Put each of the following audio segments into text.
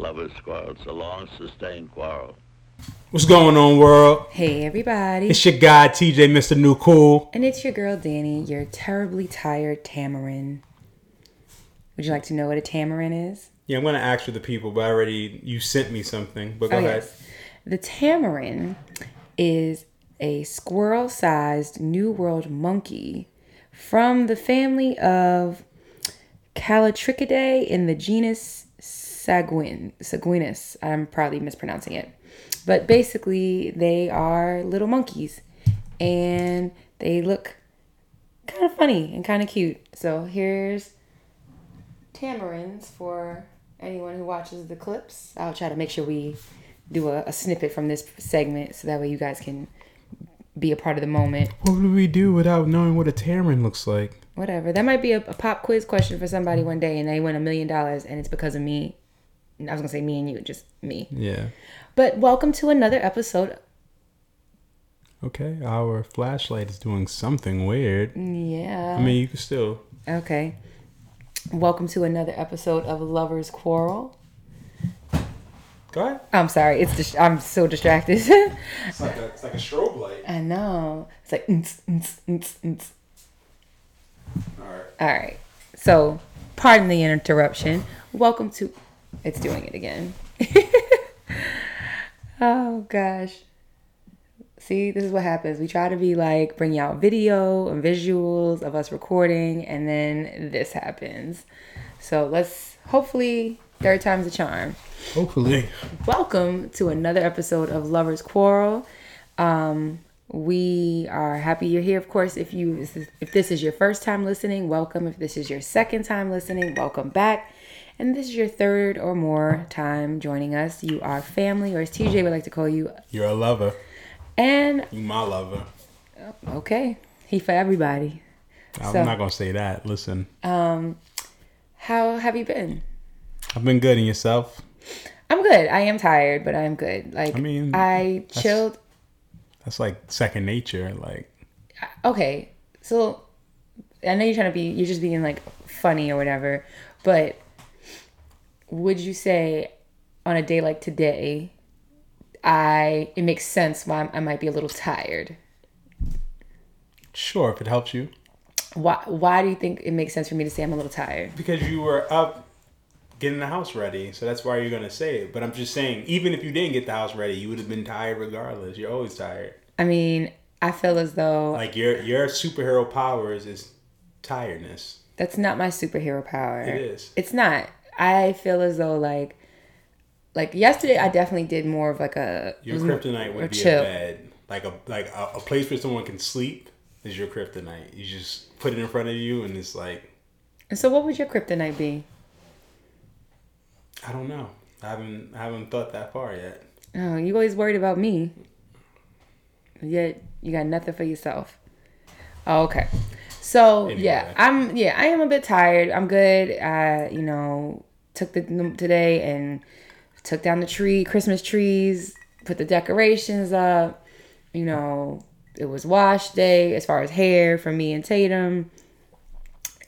Lovers quarrel. It's a long sustained quarrel. What's going on, world? Hey, everybody. It's your guy, TJ, Mr. New Cool. And it's your girl, Dani, your terribly tired tamarin. Would you like to know what a tamarin is? Yeah, I'm going to ask for the people, but I already, you sent me something, but go Oh, ahead. yes. The tamarin is a squirrel sized New World monkey from the family of Callitrichidae in the genus Saguin, Saguinus. I'm probably mispronouncing it. But basically, they are little monkeys and they look kind of funny and kind of cute. So here's tamarins for anyone who watches the clips. I'll try to make sure we do a, a snippet from this segment so that way you guys can be a part of the moment. What would we do without knowing what a tamarin looks like? Whatever. That might be a, a pop quiz question for somebody one day and they win a million dollars and it's because of me. I was going to say me and you, just me. Yeah. But welcome to another episode. Okay, our flashlight is doing something weird. Yeah. I mean, you can still. Okay. Welcome to another episode of Lovers Quarrel. Go ahead. I'm sorry. It's just I'm so distracted. It's like a, it's like a strobe light. I know. It's like "Ns, ns, ns, ns." All right. All right. So, pardon the interruption. Welcome to. It's doing it again. oh gosh. See, this is what happens. We try to be like bring out video and visuals of us recording, and then this happens. So let's hopefully third time's a charm. Hopefully. Welcome to another episode of Lovers Quarrel. Um, we are happy you're here. Of course, if you if this is your first time listening, welcome. If this is your second time listening, welcome back. And this is your third or more time joining us. You are family, or as TJ would like to call you. You're a lover. And You my lover. okay, he for everybody. I'm So- not going to say that. Listen. Um, how have you been? I've been good And yourself. I'm good. I am tired, but I am good. Like I mean, I chilled. That's like second nature. Like, okay, so I know you're trying to be, you're just being like funny or whatever, but would you say on a day like today, I it makes sense why I might be a little tired? sure, if it helps you. Why Why do you think it makes sense for me to say I'm a little tired? Because you were up getting the house ready, so that's why you're gonna say it. But I'm just saying, even if you didn't get the house ready, you would have been tired regardless. You're always tired. I mean, I feel as though Like your your superhero powers is tiredness. that's not my superhero power. It is. It's not. I feel as though like. Like yesterday, I definitely did more of like a Your kryptonite would be chill. a bed, like a like a, a place where someone can sleep is your kryptonite. You just put it in front of you, and it's like And so, what would your kryptonite be? I don't know. I haven't I haven't thought that far yet. Oh, you always worried about me. Yet you got nothing for yourself. Oh, okay. So yeah, I'm yeah, I am a bit tired. I'm good. I you know took the today and took down the tree, Christmas trees, put the decorations up. You know, it was wash day as far as hair for me and Tatum.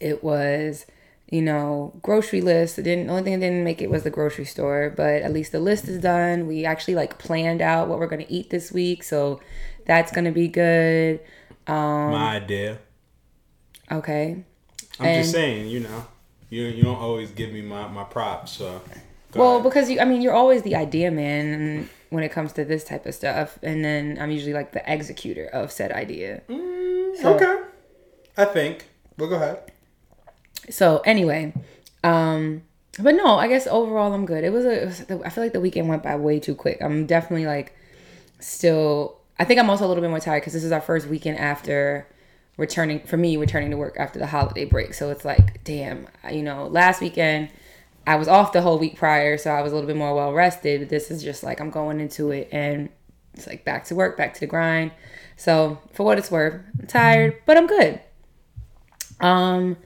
It was you know, grocery list. It didn't. Only thing that didn't make it was the grocery store, but at least the list is done. We actually like planned out what we're gonna eat this week, so that's gonna be good. Um, My idea. Okay. I'm and- just saying, you know, you you don't always give me my my props, so. go Well, ahead. because you, I mean, you're always the idea man when it comes to this type of stuff, and then I'm usually like the executor of said idea. So- okay, I think. Well, go ahead. So anyway, um, but no, I guess overall I'm good. It was a. It was, I feel like the weekend went by way too quick. I'm definitely like still. I think I'm also a little bit more tired because this is our first weekend after returning for me returning to work after the holiday break. So it's like, damn, you know, last weekend I was off the whole week prior, so I was a little bit more well rested. But this is just like I'm going into it and it's like back to work, back to the grind. So for what it's worth, I'm tired, but I'm good. Um,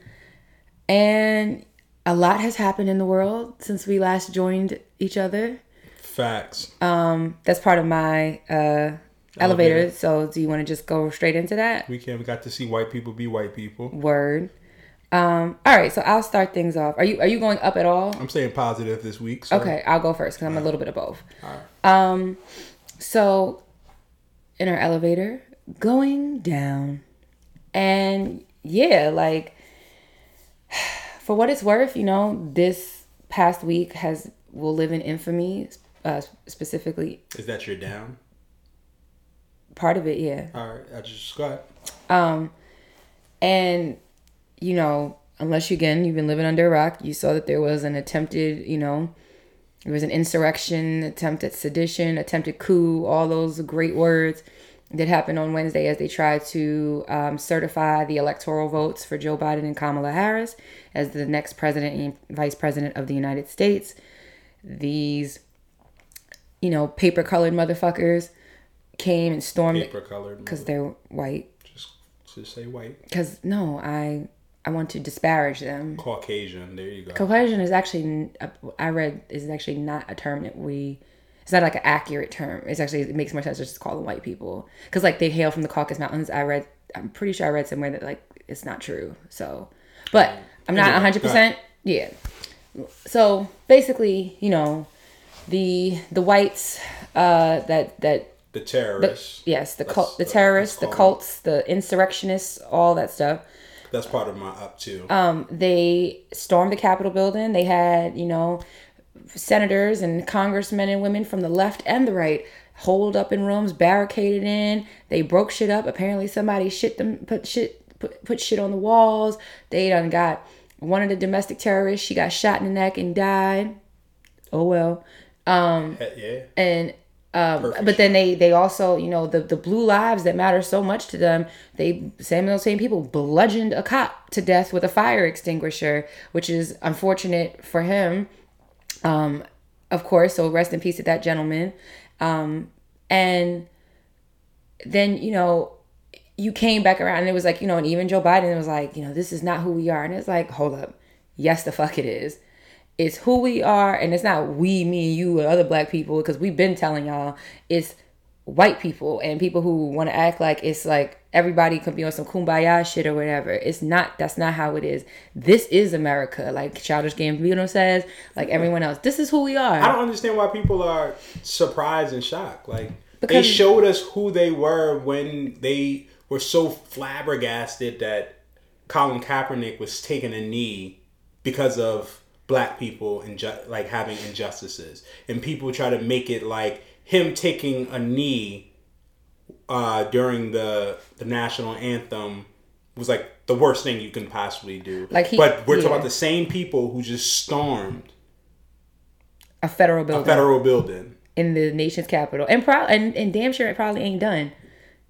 and a lot has happened in the world since we last joined each other. Facts. Um, that's part of my uh elevator. Elevator. So do you want to just go straight into that? We can. We got to see white people be white people. Word. Um, all right, so I'll start things off. Are you are you going up at all? I'm staying positive this week. So. Okay, I'll go first because I'm a little bit of both. Um, so in our elevator, going down, and yeah, like for what it's worth, you know, this past week has will live in infamy. Uh, specifically, Is that your down? Part of it, yeah. All right, I just go ahead. Um, and you know, unless you again you've been living under a rock, you saw that there was an attempted, you know, there was an insurrection, attempted sedition, attempted coup, all those great words that happened on Wednesday as they tried to um, certify the electoral votes for Joe Biden and Kamala Harris as the next president and vice president of the United States. These, you know, paper colored motherfuckers came and stormed Paper colored. because they're white. just just say white. Because no, I I want to disparage them. Caucasian. There you go. Caucasian is actually I read is actually not a term that we. It's not like an accurate term. It's actually it makes more sense to just call them white people because like they hail from the Caucasus Mountains. I read. I'm pretty sure I read somewhere that like it's not true. So, but I'm not 100. percent Yeah. So basically, you know, the the whites uh, that that the terrorists. yes the cult the terrorists the cults the insurrectionists all that stuff That's part of my up too. um, they stormed the Capitol building. They had, you know, senators and congressmen and women from the left and the right holed up in rooms, barricaded in. They broke shit up. Apparently, somebody shit them, put shit, put, put shit on the walls. They done got one of the domestic terrorists. She got shot in the neck and died. Oh well. Um, yeah. and um, but then they they also you know the the blue lives that matter so much to them they same those same people bludgeoned a cop to death with a fire extinguisher which is unfortunate for him. Um of course so rest in peace to that gentleman. Um and then you know you came back around and it was like you know and even joe biden was like you know this is not who we are. And it's like hold up. Yes the fuck it is it's who we are and it's not we me and you and other black people because we've been telling y'all it's white people and people who want to act like it's like everybody could be on some kumbaya shit or whatever. It's not that's not how it is. This is america. Like childish gambino says like everyone else this is who we are. I don't understand why people are surprised and shocked. Like they showed us who they were when they were so flabbergasted that Colin Kaepernick was taking a knee because of black people and ju- like having injustices, and people try to make it like him taking a knee uh, during the the national anthem was like the worst thing you can possibly do. Like he- but we're talking about the same people who just stormed a federal building, a federal building. in the nation's capital. And probably and, and damn sure it probably ain't done.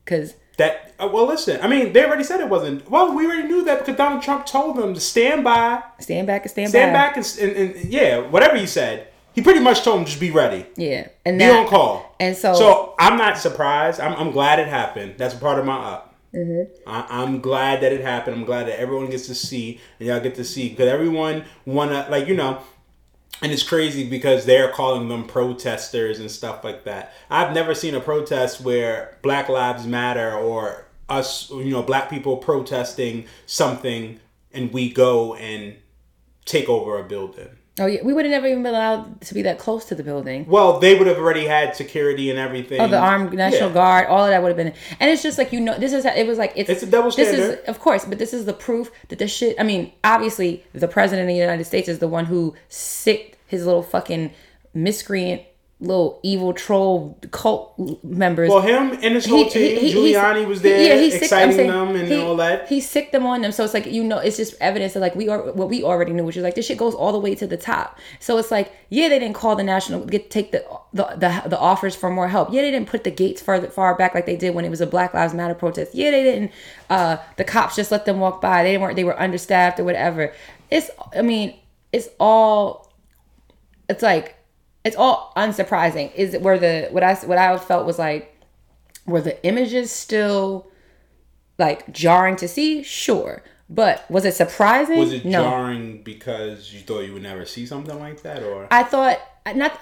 Because That uh, well, listen. I mean, they already said it wasn't. Well, we already knew that because Donald Trump told them to stand by, stand back and stand, stand by back, and, and, and yeah, whatever he said. He pretty much told them just be ready, yeah and be that, on call. and so, So I'm not surprised. I'm, I'm glad it happened. That's part of my up. Mm-hmm. I, I'm glad that it happened. I'm glad that everyone gets to see and y'all get to see because everyone wanna like you know. And it's crazy because they're calling them protesters and stuff like that. I've never seen a protest where Black Lives Matter or us, you know, black people protesting something and we go and take over a building. Oh yeah we would have never even been allowed to be that close to the building Well, they would have already had security and everything. Oh, the armed national Yeah. guard, all of that would have been, and it's just like you know, this is it was like it's It's a double This standard. is of course, but this is the proof that this shit. I mean, obviously, the president of the United States is the one who sicked his little fucking miscreant, little evil troll cult members. Well, him and his whole team, he's- Giuliani was there, he sicked- I'm exciting saying them and he- all that. He sicked them on them, so it's like you know, it's just evidence that like we are what we already knew, which is like this shit goes all the way to the top. So it's like yeah, they didn't call the national get take the the the, the offers for more help. Yeah, they didn't put the gates further far back like they did when it was a Black Lives Matter protest. Yeah, they didn't. Uh, the cops just let them walk by. They weren't. They were understaffed or whatever. It's. I mean, it's all. It's like it's all unsurprising. Is it where the what I what I felt was like were the images still like jarring to see? Sure. But was it surprising? Was it no. jarring because you thought you would never see something like that, or I thought not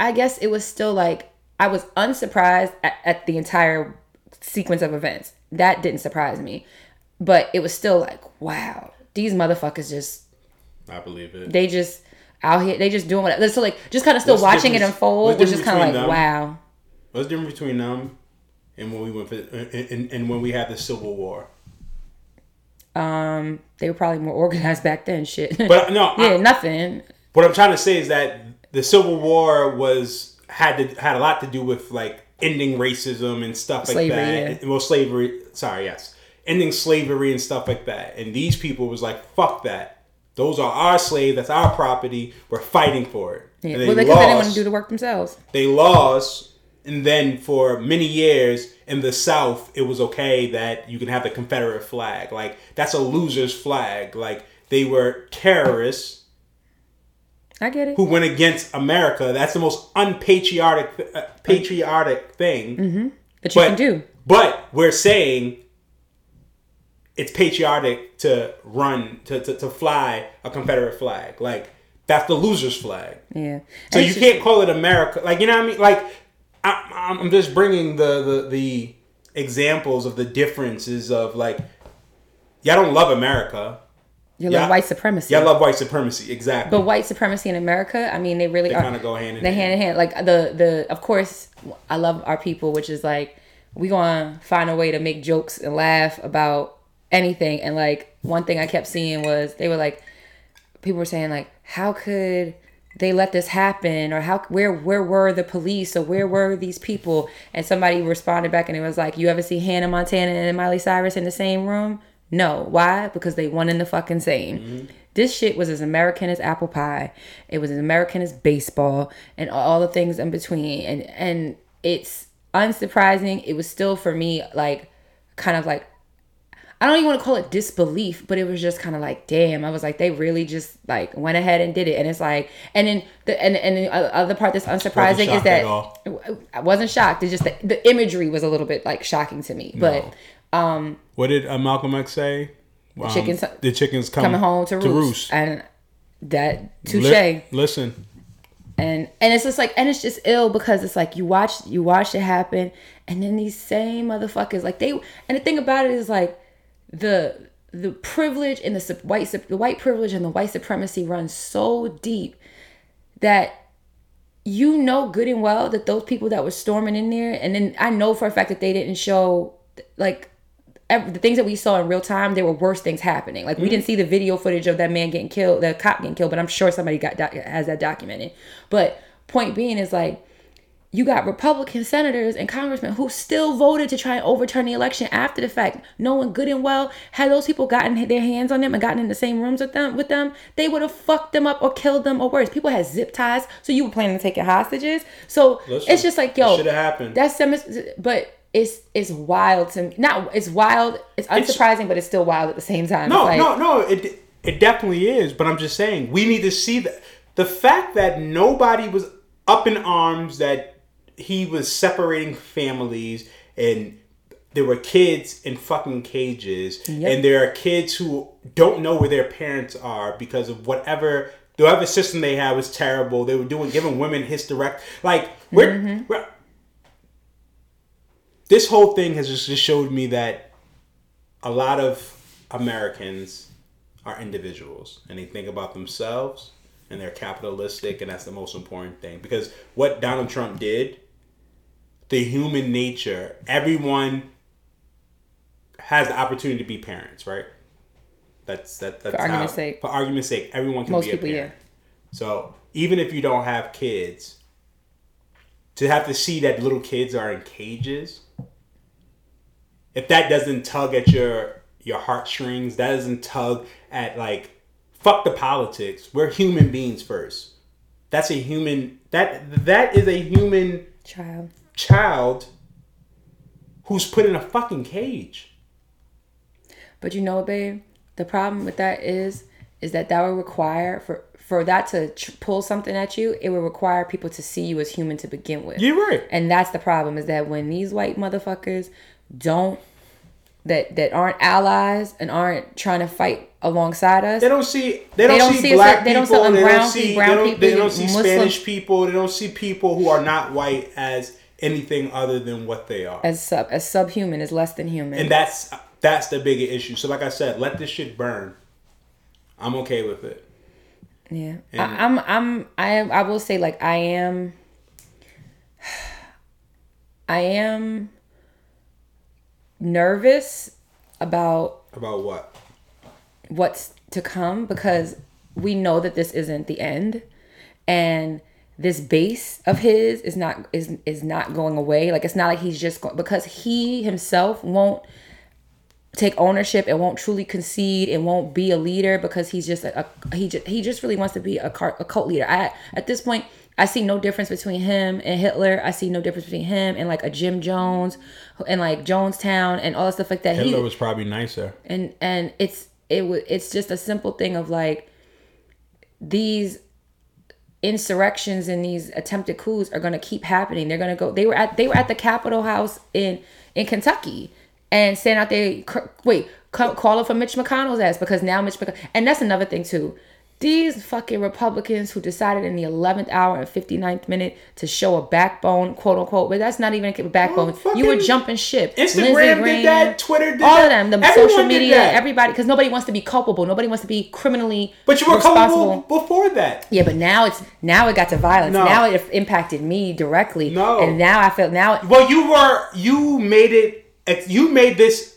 I guess it was still like I was unsurprised at, at the entire sequence of events. That didn't surprise me. But it was still like, wow. these motherfuckers just I believe it. they just out here they just doing whatever. So like just kind of still What's watching it unfold was just kind of like them? wow. What's the difference between them and when we went for, and, and, and when we had the Civil War? Um, they were probably more organized back then. Shit. But no, yeah, I- nothing. what I'm trying to say is that the Civil War was had to had a lot to do with like ending racism and stuff like that. yeah. Well, slavery. Sorry, yes, ending slavery and stuff like that. And these people was like, "Fuck that! Those are our slaves. That's our property. We're fighting for it." Yeah. They Well, because they didn't want to do the work themselves. they lost and then for many years in the south it was okay that you can have the confederate flag like that's a loser's flag like they were terrorists I get it. who went against america that's the most unpatriotic uh, patriotic thing But you but can do. but we're saying it's patriotic to run to, to, to fly a confederate flag like that's the loser's flag Yeah. so And you can't call it America, like you know what I mean. Like I, I'm I'm just bringing the, the the examples of the differences of like y'all don't love America, You love white supremacy. y'all love white supremacy, exactly. but white supremacy in America, I mean, they really they are. kind of go hand in they hand. hand in hand. Like the the of course, I love our people, which is like we gonna find a way to make jokes and laugh about anything. And like one thing I kept seeing was they were like, people were saying like, how could they let this happen? Or how where where were the police? Or where were these people? And somebody responded back and it was like you ever see hannah montana and miley cyrus in the same room? No. Why? Because they one in the fucking same. Mm-hmm. This shit was as american as apple pie. It was as american as baseball and all the things in between. And and it's unsurprising. It was still for me like kind of like I don't even want to call it disbelief, but it was just kind of like, damn. I was like, they really just like went ahead and did it, and it's like, and then the and and the other part that's unsurprising is that. I wasn't shocked. It's just the, the imagery was a little bit like shocking to me, but What did uh, Malcolm X say? Um, chickens- the chickens come coming home to roost, and that touche. Li- listen, and and it's just like and it's just ill because it's like you watch you watch it happen and then these same motherfuckers like they and the thing about it is like the the privilege and the white the white privilege and the white supremacy runs so deep that you know good and well that those people that were storming in there and then I know for a fact that they didn't show like the things that we saw in real time, there were worse things happening. Like we didn't mm-hmm. see the video footage of that man getting killed, the cop getting killed, but I'm sure somebody got has that documented. But point being is like you got Republican senators and congressmen who still voted to try and overturn the election after the fact, knowing good and well had those people gotten their hands on them and gotten in the same rooms with them, with them, they would have fucked them up or killed them or worse. People had zip ties, so you were planning to take your hostages. So Listen, it's just like, yo, should have happened. that's some, but it's it's wild to me. Not it's wild. It's unsurprising, but it's still wild at the same time. No, like, no, no. It it definitely is. But I'm just saying we need to see that the fact that nobody was up in arms that he was separating families and there were kids in fucking cages Yep. and there are kids who don't know where their parents are because of whatever whatever system they had was terrible. They were doing giving women hysterect like we're, mm-hmm. we're this whole thing has just, just showed me that a lot of Americans are individuals and they think about themselves and they're capitalistic and that's the most important thing because what Donald Trump did the human nature everyone has the opportunity to be parents right that's that that's For argument's how- sake. for argument's sake everyone can Most be people, a yeah. parent so even if you don't have kids to have to see that little kids are in cages if that doesn't tug at your your heartstrings that doesn't tug at like fuck the politics we're human beings first that's a human that that is a human child. Child who's put in a fucking cage But you know babe? The problem with that is, is that that would require for for that to tr- pull something at you. It would require people to see you as human to begin with. you're right And that's the problem is that when these white motherfuckers don't that that aren't allies and aren't trying to fight alongside us, they don't see they don't, don't see, see black they people they don't see brown they don't, people, they don't see Muslim- spanish people they don't see people who are not white as anything other than what they are as sub as subhuman, as less than human. and that's that's the bigger issue so like i said let this shit burn I'm okay with it. Yeah, I, I'm. I'm. I. I will say, like, I am. I am nervous about About what? what's to come because we know that this isn't the end, and this base of his is not is is not going away. Like, it's not like he's just going because he himself won't take ownership and won't truly concede and won't be a leader because he's just a, a he just he just really wants to be a, car, a cult leader. I at this point I see no difference between him and Hitler. I see no difference between him and like a Jim Jones and like Jonestown and all that stuff like that. Hitler He, was probably nicer. and and it's it was it's just a simple thing of like these insurrections and these attempted coups are going to keep happening. They're going to go they were at they were at the capitol house in in kentucky and saying out there wait ca- calling for mitch mcconnell's ass because now mitch mcconnell and that's another thing too these fucking republicans who decided in the 11th hour and 59th minute to show a backbone quote unquote but that's not even a backbone Well, you were jumping ship Instagram Lindsey did Graham, that, Twitter did all that, of them the social media everybody because nobody wants to be culpable nobody wants to be criminally But you were culpable before that. yeah, but now it's now it got to violence. No. Now it impacted me directly. No. and now I feel now It, Well, you were you made it. You made this.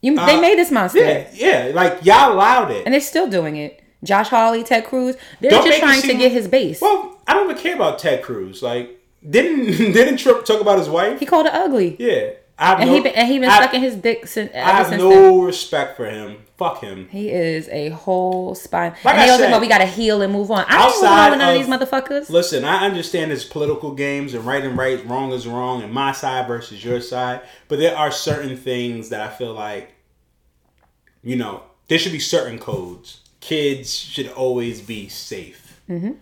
you they uh, made this monster, Yeah, yeah. Like y'all allowed it. and they're still doing it. Josh Hawley, Ted Cruz, they're Don't just trying to get his base. Well, I don't even care about Ted Cruz. Like, didn't didn't Trump talk about his wife? he called her ugly, Yeah, I have and no, he been, and he been I, sucking his dick since I have since no then. respect for him. Fuck him. He is a whole spine. Like and I said, well, we gotta heal and move on. I don't move on with none of, of- these motherfuckers. Listen, I understand it's political games and right and right, wrong is wrong, and my side versus your side. But there are certain things that I feel like, you know, there should be certain codes. Kids should always be safe. Mm-hmm.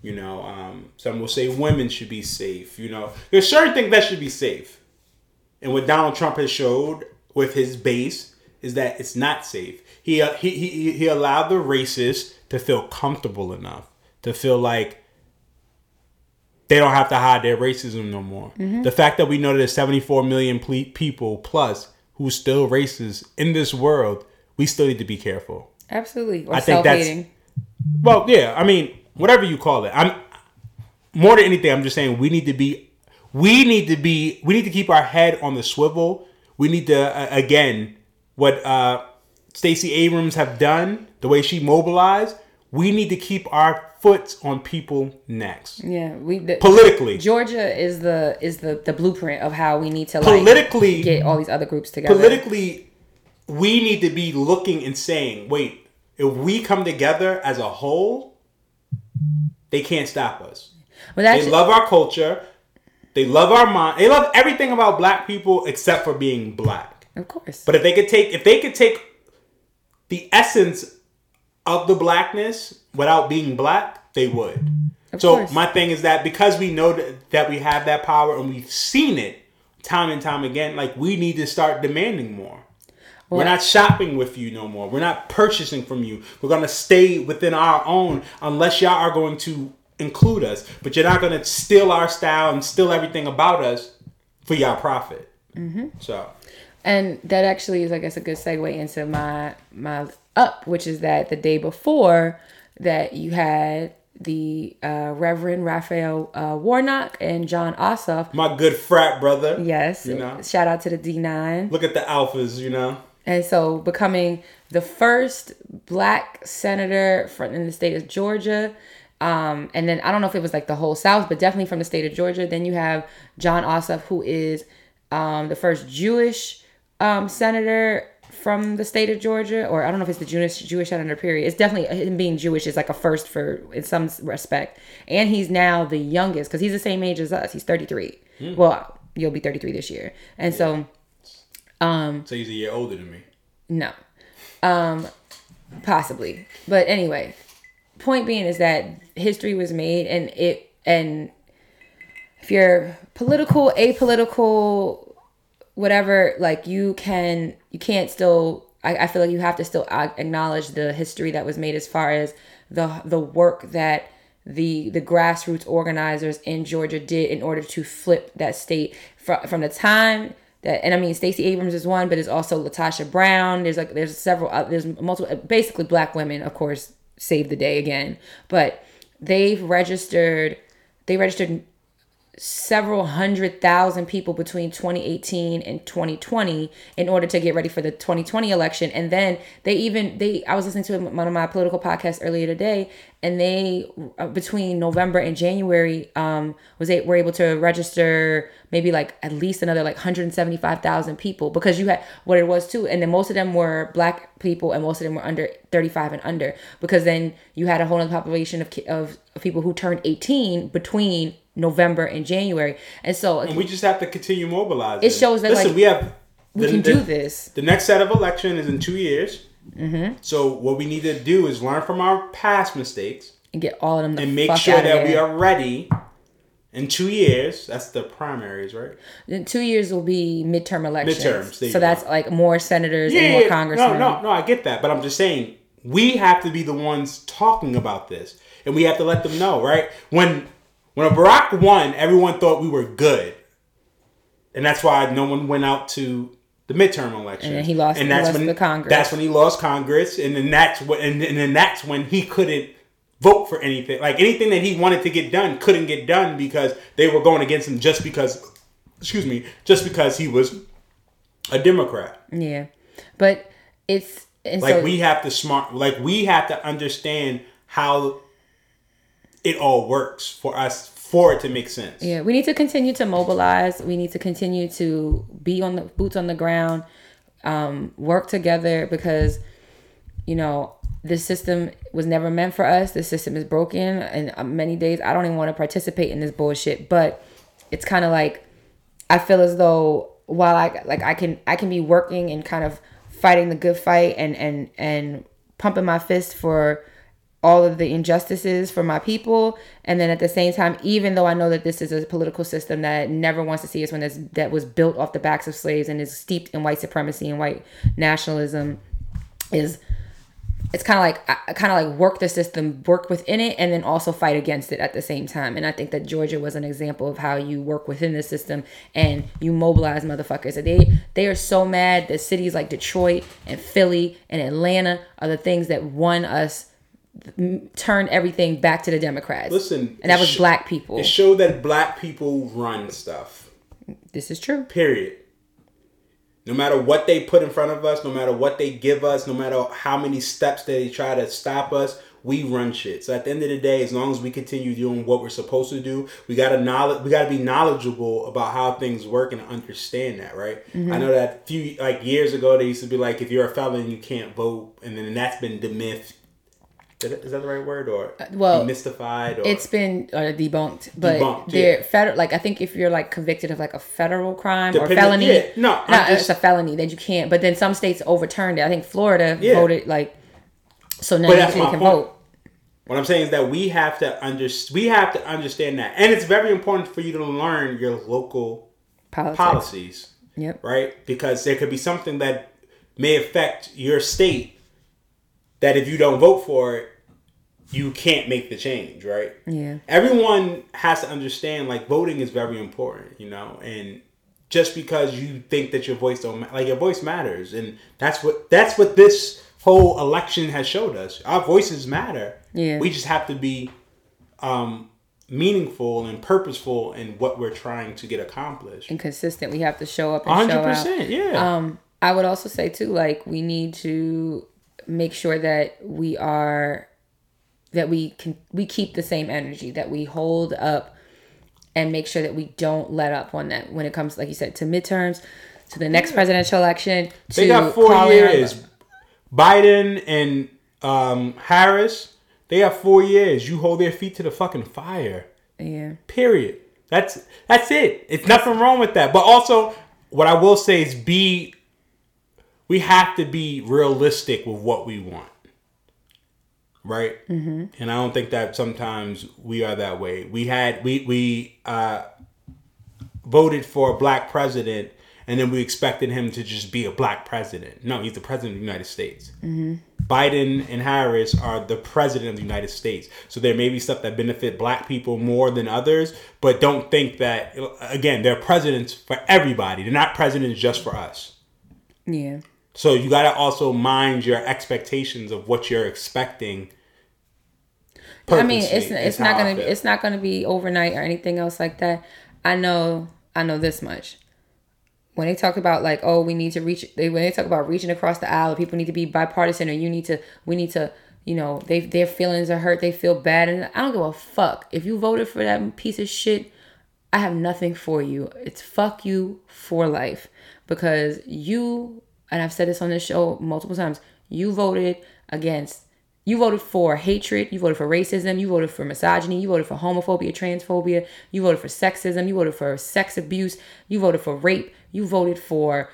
You know, um, some will say women should be safe. You know, there's certain things that should be safe. And what Donald Trump has showed with his base is that it's not safe. He uh, he he he allowed the racists to feel comfortable enough to feel like they don't have to hide their racism no more. The fact that we know that there's 74 million ple- people plus who's still racist in this world, we still need to be careful. Absolutely, or I think that's-. Well, yeah, I mean, whatever you call it. I'm more than anything. I'm just saying we need to be, we need to be, we need to keep our head on the swivel. We need to uh, again, what uh, Stacey Abrams have done, the way she mobilized. We need to keep our foot on people next. Yeah, we the, politically. Georgia is the is the the blueprint of how we need to like Politically, get all these other groups together. politically, we need to be looking and saying, wait, if we come together as a whole, they can't stop us. that's They love our culture. They love our mind. They love everything about black people except for being black. of course. But if they could take if they could take the essence of the blackness without being black, they would. so course. my thing is that because we know that, that we have that power and we've seen it time and time again, like we need to start demanding more. We're not shopping with you no more. We're not purchasing from you. We're gonna stay within our own unless y'all are going to include us. But you're not gonna steal our style and steal everything about us for your profit. Mm-hmm. So and that actually is, I guess, a good segue into my my up, which is that the day before that you had the uh, Reverend Raphael uh, Warnock and Jon Ossoff. my good frat brother. Yes, You know. shout out to the D nine. Look at the alphas, you know. And so becoming the first black senator from in the state of Georgia. Um, and then I don't know if it was like the whole South, but definitely from the state of Georgia. Then you have Jon Ossoff, who is um, the first Jewish um, senator from the state of Georgia, or I don't know if it's the Jewish Jewish senator. Period. It's definitely him being Jewish is like a first for in some respect. And he's now the youngest because he's the same age as us. He's thirty three. Well, you'll be thirty three this year, and so. So he's a year older than me. No. Um possibly. But anyway, point being is that history was made and it and if you're political, apolitical, whatever, like you can you can't still I, I feel like you have to still acknowledge the history that was made as far as the the work that the the grassroots organizers in Georgia did in order to flip that state from from the time that and I mean Stacey Abrams is one, but there's also LaTosha Brown. There's like there's several uh, there's multiple basically black women, of course, saved the day again. But they've registered they registered several hundred thousand people between 2018 and 2020 in order to get ready for the 2020 election. And then they even they i was listening to one of my political podcasts earlier today and they uh, between november and january um was they were able to register maybe like at least another like 175000 people because you had what it was too and then most of them were black people and most of them were under 35 and under because then you had a whole other population of, of, of people who turned 18 between November and January. And so And we just have to continue mobilizing. It shows that, Listen, like, we have we can do this. The next set of election is in two years. Mm-hmm. So what we need to do is learn from our past mistakes and get all of them the and make sure that we are ready in two years. That's the primaries, right? In two years will be midterm elections. Midterms, So that's like more senators and Yeah, more yeah, congressmen. no, no, no. I get that, but I'm just saying we have to be the ones talking about this, and we have to let them know, right? When when Barack won, everyone thought we were good, and that's why no one went out to the midterm election. And then he lost- he lost when the Congress. That's when he lost Congress, and then that's when and, and then that's when he couldn't vote for anything. Like anything that he wanted to get done couldn't get done because they were going against him just because, excuse me, just because he was a Democrat. Yeah. But it's and Like so we have to smart like we have to understand how it all works for us for it to make sense. Yeah, we need to continue to mobilize. We need to continue to be on the boots on the ground, um, work together because, you know, this system was never meant for us. This system is broken, and uh, many days I don't even want to participate in this bullshit. But it's kind of like I feel as though while I like I can I can be working and kind of fighting the good fight and and and pumping my fist for all of the injustices for my people and then at the same time even though i know that this is a political system that never wants to see us when that was built off the backs of slaves and is steeped in white supremacy and white nationalism is it's kind of like I kind of like work the system, work within it, and then also fight against it at the same time. And I think that Georgia was an example of how you work within the system and you mobilize motherfuckers. And they they are so mad that cities like Detroit and Philly and Atlanta are the things that won us turn everything back to the Democrats. Listen, and that was sh- black people. It showed that black people run stuff. this is true. Period. No matter what they put in front of us, no matter what they give us, no matter how many steps they try to stop us, we run shit. So at the end of the day, as long as we continue doing what we're supposed to do, we gotta knowledge we gotta be knowledgeable about how things work and understand that, right? Mm-hmm. I know that a few like years ago they used to be like if you're a felon you can't vote and then that's been demyth is that the right word or well, demystified or It's been uh, debunked, but Debunked, they're yeah. federal. Like I think if you're like convicted of like a federal crime or felony, yeah, no, no, just- it's a felony. that you can't. But then some states overturned it. I think Florida Yeah. voted like so now you that's can, my can point. vote. What I'm saying is that we have to under we have to understand that, and it's very important for you to learn your local Politics. policies, Yep. right? Because there could be something that may affect your state that if you don't vote for it, you can't make the change, right? Yeah. Everyone has to understand like voting is very important, you know, and just because you think that your voice don't ma- like your voice matters, and that's what that's what this whole election has showed us. Our voices matter. Yeah. We just have to be um, meaningful and purposeful in what we're trying to get accomplished. And consistent. We have to show up and hundred show out. percent, yeah. Um, I would also say too, like we need to make sure that we are that we can we keep the same energy that we hold up and make sure that we don't let up on that when it comes like you said to midterms to the next presidential election to they got four years. Biden and um, Harris, they have four years. You hold their feet to the fucking fire. yeah Period. That's that's it. It's nothing wrong with that. But also, what I will say is be we have to be realistic with what we want. Right? Mm-hmm. And I don't think that sometimes we are that way. We had we we uh voted for a black president and then we expected him to just be a black president. No, he's the president of the United States. Mm-hmm. Biden and Harris are the president of the United States. So there may be stuff that benefit black people more than others, but don't think that again, they're presidents for everybody. They're not presidents just for us. Yeah. So you got to also mind your expectations of what you're expecting. I mean, it's it's not gonna it's not gonna be overnight or anything else like that. I know I know this much. When they talk about like, oh, we need to reach, they when they talk about reaching across the aisle, people need to be bipartisan, or you need to, we need to, you know, they their feelings are hurt, they feel bad, and I don't give a fuck if you voted for that piece of shit. I have nothing for you. It's fuck you for life because you and I've said this on this show multiple times. You voted against you voted for hatred, you voted for racism, you voted for misogyny, you voted for homophobia, transphobia, you voted for sexism, you voted for sex abuse, you voted for rape, you voted for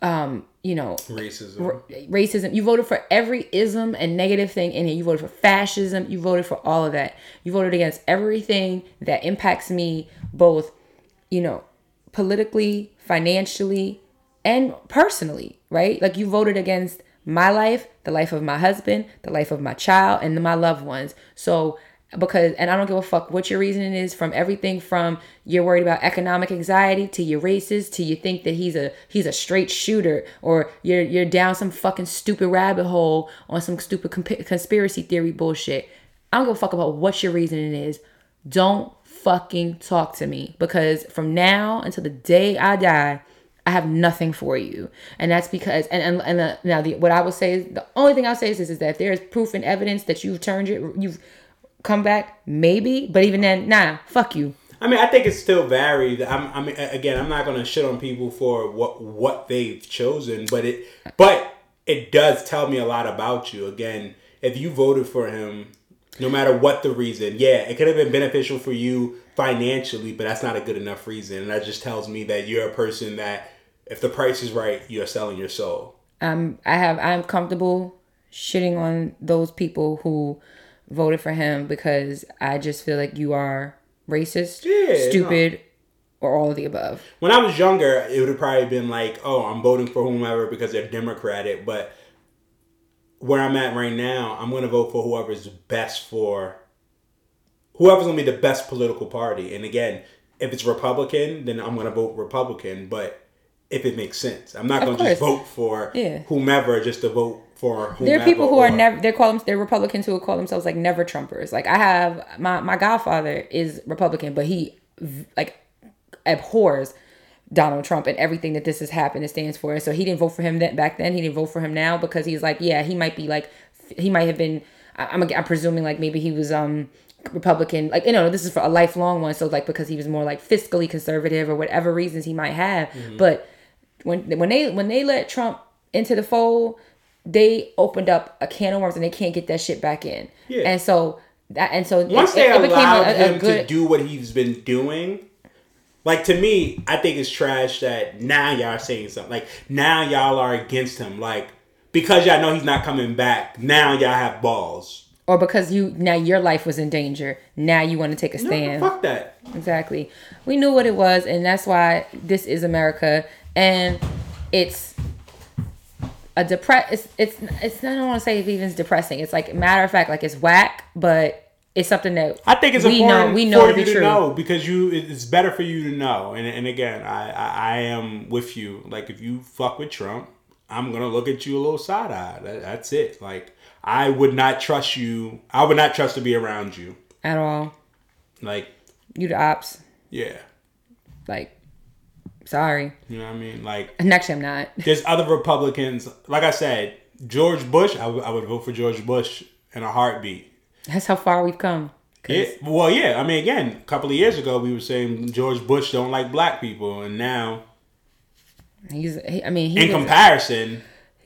um, you know, racism. racism. You voted for every ism and negative thing in here. You voted for fascism. You voted for all of that. You voted against everything that impacts me, both, you know, politically, financially, and personally, right? Like you voted against my life, the life of my husband, the life of my child, and my loved ones. So, because, and I don't give a fuck what your reasoning is from everything from you're worried about economic anxiety to you're racist to you think that he's a he's a straight shooter or you're you're down some fucking stupid rabbit hole on some stupid comp- conspiracy theory bullshit. I don't give a fuck about what your reasoning is. Don't fucking talk to me because from now until the day I die, I have nothing for you, and that's because and and, and uh, now the what I would say is the only thing I'll say is, this is that there is proof and evidence that you've turned you've come back, maybe, but even then, nah, fuck you. I mean, I think it's still varied. I'm, I mean, again, I'm not to shit on people for what what they've chosen, but it but it does tell me a lot about you. Again, if you voted for him, no matter what the reason, yeah, it could have been beneficial for you financially, but that's not a good enough reason. And that just tells me that you're a person that, if the price is right, you're selling your soul. Um, I have I'm comfortable shitting on those people who voted for him because I just feel like you are racist, Yeah, stupid, or all of the above. When I was younger, it would have probably been like, oh, I'm voting for whomever because they're Democratic. But where I'm at right now, I'm going to vote for whoever's best for whoever's going to be the best political party. And again, if it's Republican, then I'm going to vote Republican. But if it makes sense, I'm not going to just vote for Yeah. whomever just to vote for whomever. There are people who are never they call them they're Republicans who will call themselves like never Trumpers. Like I have my my godfather is Republican, but he like abhors Donald Trump and everything that this has happened and stands for. So he didn't vote for him that back then. He didn't vote for him now because he's like, yeah, he might be like, he might have been. I'm I'm presuming like maybe he was um Republican. Like you know, this is for a lifelong one. So like because he was more like fiscally conservative or whatever reasons he might have. But when when they when they let Trump into the fold, they opened up a can of worms and they can't get that shit back in. Yeah. And so that and so Once it, they it, allowed a, a him good to do what he's been doing, like to me, I think it's trash that now y'all are saying something. Like now y'all are against him. Like because y'all know he's not coming back. Now y'all have balls. or because you now your life was in danger. Now you want to take a No, stand. fuck that. Exactly. We knew what it was, and that's why this is America, and it's a depress. It's it's it's. I don't want to say it even is depressing. It's like matter of fact, like it's whack, but it's something that I think it's we important know we know for to you to know because you it's better for you to know. And and again, I, I I am with you. Like if you fuck with Trump, I'm gonna look at you a little side eye. That, that's it. Like I would not trust you. I would not trust to be around you. at all. Like You the ops. yeah, Like, sorry. you know what I mean. Like actually, I'm not. there's other Republicans. Like I said, George Bush. I would- vote for George Bush in a heartbeat. That's how far we've come. Yeah, well, yeah. I mean, again, a couple of years ago, we were saying George Bush don't like black people, and now, He's. He, I mean, he in was- comparison,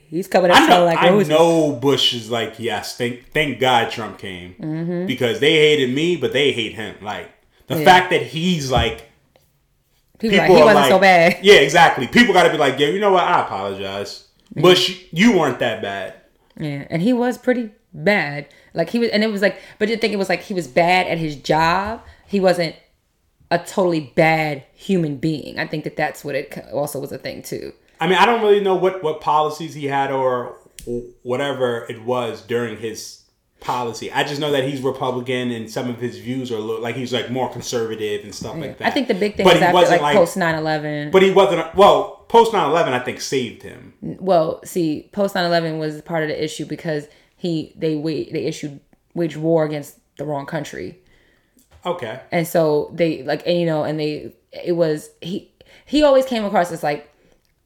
he's coming up I know, like I roses. know Bush is like, yes, thank, thank God Trump came Mm-hmm. because they hated me, but they hate him. Like the Yeah. fact that he's like, People, like, he wasn't like, so bad. Yeah, exactly. People got to be like, yeah, you know what? I apologize, Bush, you weren't that bad. Yeah, and he was pretty bad. Like he was, and it was like, but you think it was like he was bad at his job. He wasn't a totally bad human being. I think that that's what it also was a thing too. I mean, I don't really know what what policies he had or whatever it was during his policy. I just know that he's Republican and some of his views are little, like he's like more conservative and stuff like that. I think the big thing But is he after wasn't like, like- post 9-11. But he wasn't. Well, post 9-11, I think saved him. well, see, post 9-11 was part of the issue because he they they issued waged war against the wrong country. Okay. and so they like and, you know and they it was he he always came across as like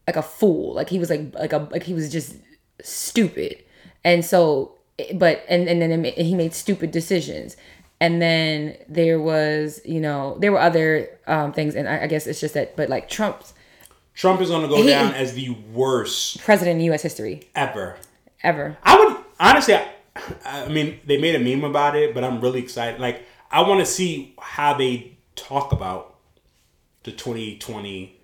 like a fool like he was like like a like he was just stupid and so but and and then he made stupid decisions and then there was you know there were other um things and I, I guess it's just that but like trump's Trump is going to go He- down as the worst president in u.s history ever. ever I would honestly. I, I mean, they made a meme about it, but I'm really excited. Like, I want to see how they talk about the 2020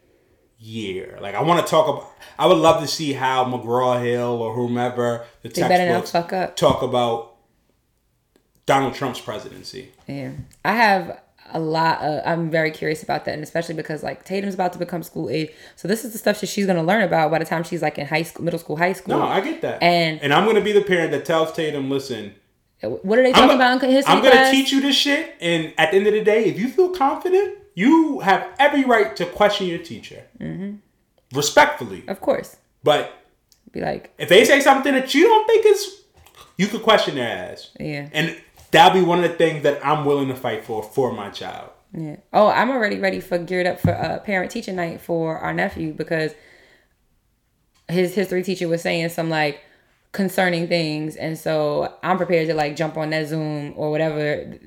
year. Like, I want to talk about. I would love to see how McGraw Hill or whomever the they textbooks talk about Donald Trump's presidency. Yeah, I have a lot. Of, I'm very curious about that, and especially because like Tatum's about to become school age, so this is the stuff that she's gonna learn about by the time she's like in high school, middle school, high school. No, I get that. And- and I'm going to be the parent that tells Tatum, listen. what are they I'm, talking about in history I'm gonna teach you this shit, and at the end of the day, if you feel confident, you have every right to question your teacher, mm-hmm. respectfully. Of course, But be like, if they say something that you don't think is, you could question their ass, yeah, and that'll be one of the things that I'm willing to fight for for my child. yeah. Oh, I'm already ready for geared up for uh, parent teacher night for our nephew because his history teacher was saying some like concerning things, and so I'm prepared to like jump on that Zoom or whatever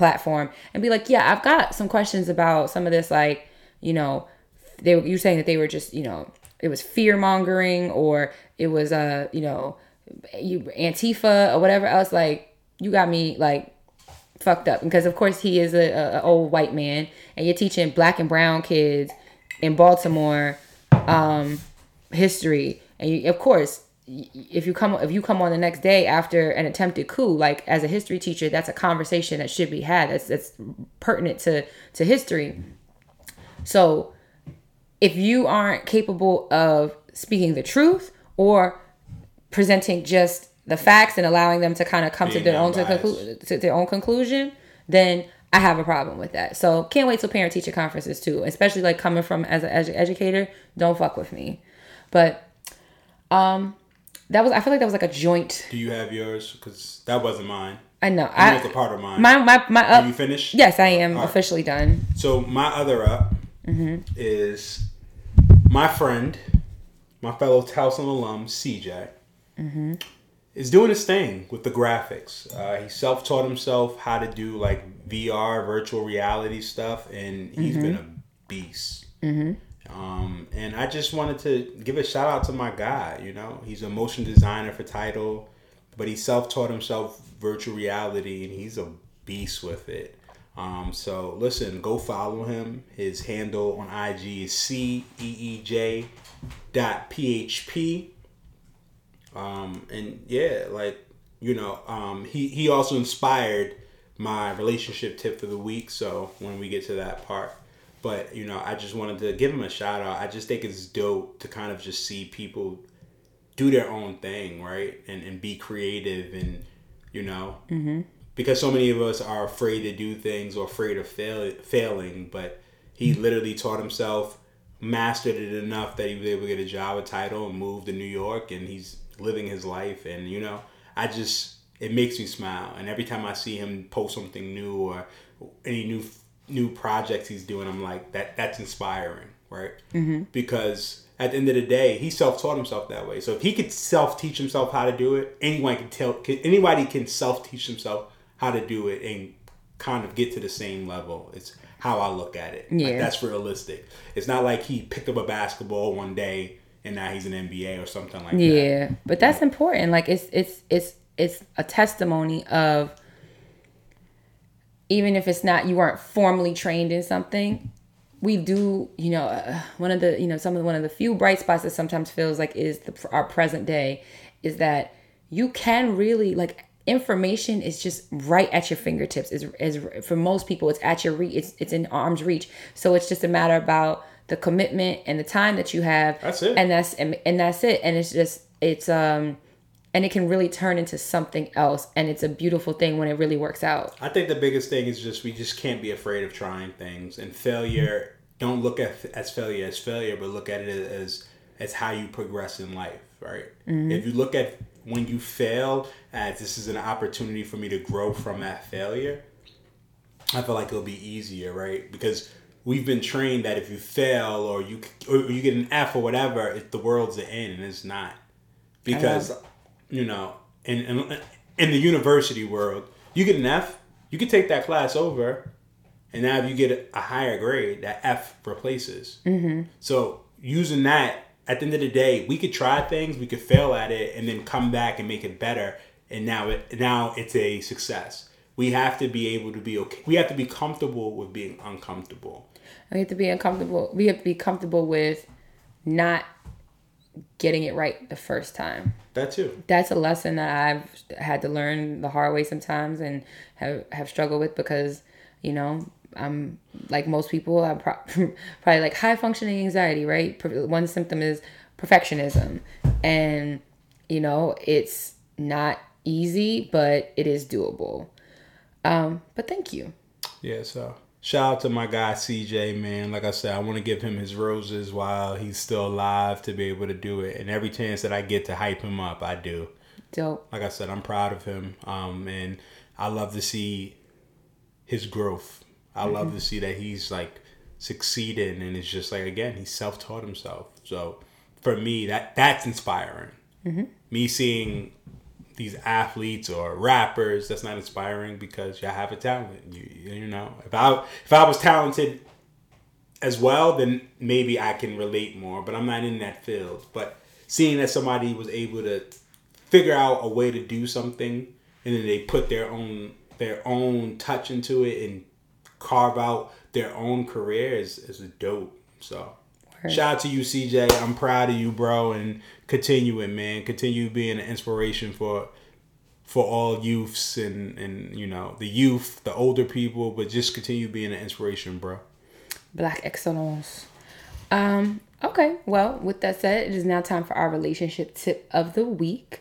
platform and be like, yeah, I've got some questions about some of this, like, you know, they were you saying that they were just, you know, it was fear mongering or it was uh, you know, you Antifa or whatever else. Like, you got me like fucked up because of course he is a, a, a old white man and you're teaching black and brown kids in Baltimore um, history and you, of course if you come if you come on the next day after an attempted coup like as a history teacher that's a conversation that should be had that's that's pertinent to to history so if you aren't capable of speaking the truth or presenting just the facts and allowing them to kind of come to their own to, conclu- to their own conclusion, then I have a problem with that. So can't wait till parent teacher conferences too, especially like coming from as an edu- educator. Don't fuck with me, but um, that was I feel like that was like a joint. Do you have yours? Because that wasn't mine. I know I I know a part of mine. my my my up. Are you finished? Yes, I am right. officially done. So my other up mm-hmm. is my friend, my fellow Towson alum, CJ, mm-hmm. is doing his thing with the graphics. Uh, he self taught himself how to do like VR, virtual reality stuff, and he's mm-hmm. been a beast. Um, and I just wanted to give a shout out to my guy. You know, he's a motion designer for Title, but he self taught himself virtual reality, and he's a beast with it. Um, so listen, go follow him. His handle on IG is c e e j dot php. Um, and yeah, like you know, um, he he also inspired my relationship tip for the week. So when we get to that part, but you know, I just wanted to give him a shout out. I just think it's dope to kind of just see people do their own thing, right, and and be creative, and you know, mm-hmm. because so many of us are afraid to do things or afraid of fail, failing, but he literally taught himself, mastered it enough that he was able to get a job, a title, and move to New York, and he's living his life, and you know, I just it makes me smile, and every time I see him post something new or any new new projects he's doing, I'm like that that's inspiring, right? Mm-hmm. Because at the end of the day, he self taught himself that way. So if he could self teach himself how to do it, anyone can tell. Can, anybody can self teach himself how to do it and kind of get to the same level. It's how I look at it. Like, Yeah. that's realistic. It's not like he picked up a basketball one day and now he's an NBA or something like that. Yeah, but that's important. Like it's it's it's it's a testimony of even if it's not you weren't formally trained in something, we do. You know, uh, one of the you know some of the, one of the few bright spots that sometimes feels like is the our present day is that you can really like information is just right at your fingertips is is for most people it's at your reach it's it's in arm's reach so it's just a matter about the commitment and the time that you have That's it. and that's and, and that's it and it's just it's um and it can really turn into something else and it's a beautiful thing when it really works out I think the biggest thing is just we just can't be afraid of trying things and failure. Don't look at as failure as failure, but look at it as as how you progress in life, right? Mm-hmm. If you look at when you fail as this is an opportunity for me to grow from that failure, I feel like it'll be easier, right? Because we've been trained that if you fail or you or you get an F or whatever, it, the world's the end, and it's not. Because you know, in, in in the university world, you get an F, you can take that class over, and now if you get a higher grade, that F replaces. Mm-hmm. So using that, at the end of the day, we could try things, we could fail at it, and then come back and make it better. And now it now it's a success. We have to be able to be okay. We have to be comfortable with being uncomfortable. we have to be uncomfortable we have to be comfortable with not getting it right the first time. That too. that's a lesson that I've had to learn the hard way sometimes and have have struggled with because you know I'm like most people I'm pro- probably like high functioning anxiety right? One symptom is perfectionism. And you know it's not easy but it is doable. Um but thank you. Yeah, so shout out to my guy CJ, man. Like I said, I want to give him his roses while he's still alive to be able to do it. And every chance that I get to hype him up, I do. dope Like I said, I'm proud of him. Um, and I love to see his growth. I love to see that he's like succeeding and it's just like again, he self taught himself. So for me, that that's inspiring. Me seeing these athletes or rappers that's not inspiring because y'all have a talent. You you know, if I if I was talented as well, then maybe I can relate more. But I'm not in that field. But seeing that somebody was able to figure out a way to do something and then they put their own their own touch into it and carve out their own career is, is dope. So shout out to you CJ. I'm proud of you, bro, and continue it, man. Continue being an inspiration for for all youths and and you know the youth, the older people, but just continue being an inspiration, bro. Black excellence. Um, okay, well, with that said, it is now time for our relationship tip of the week.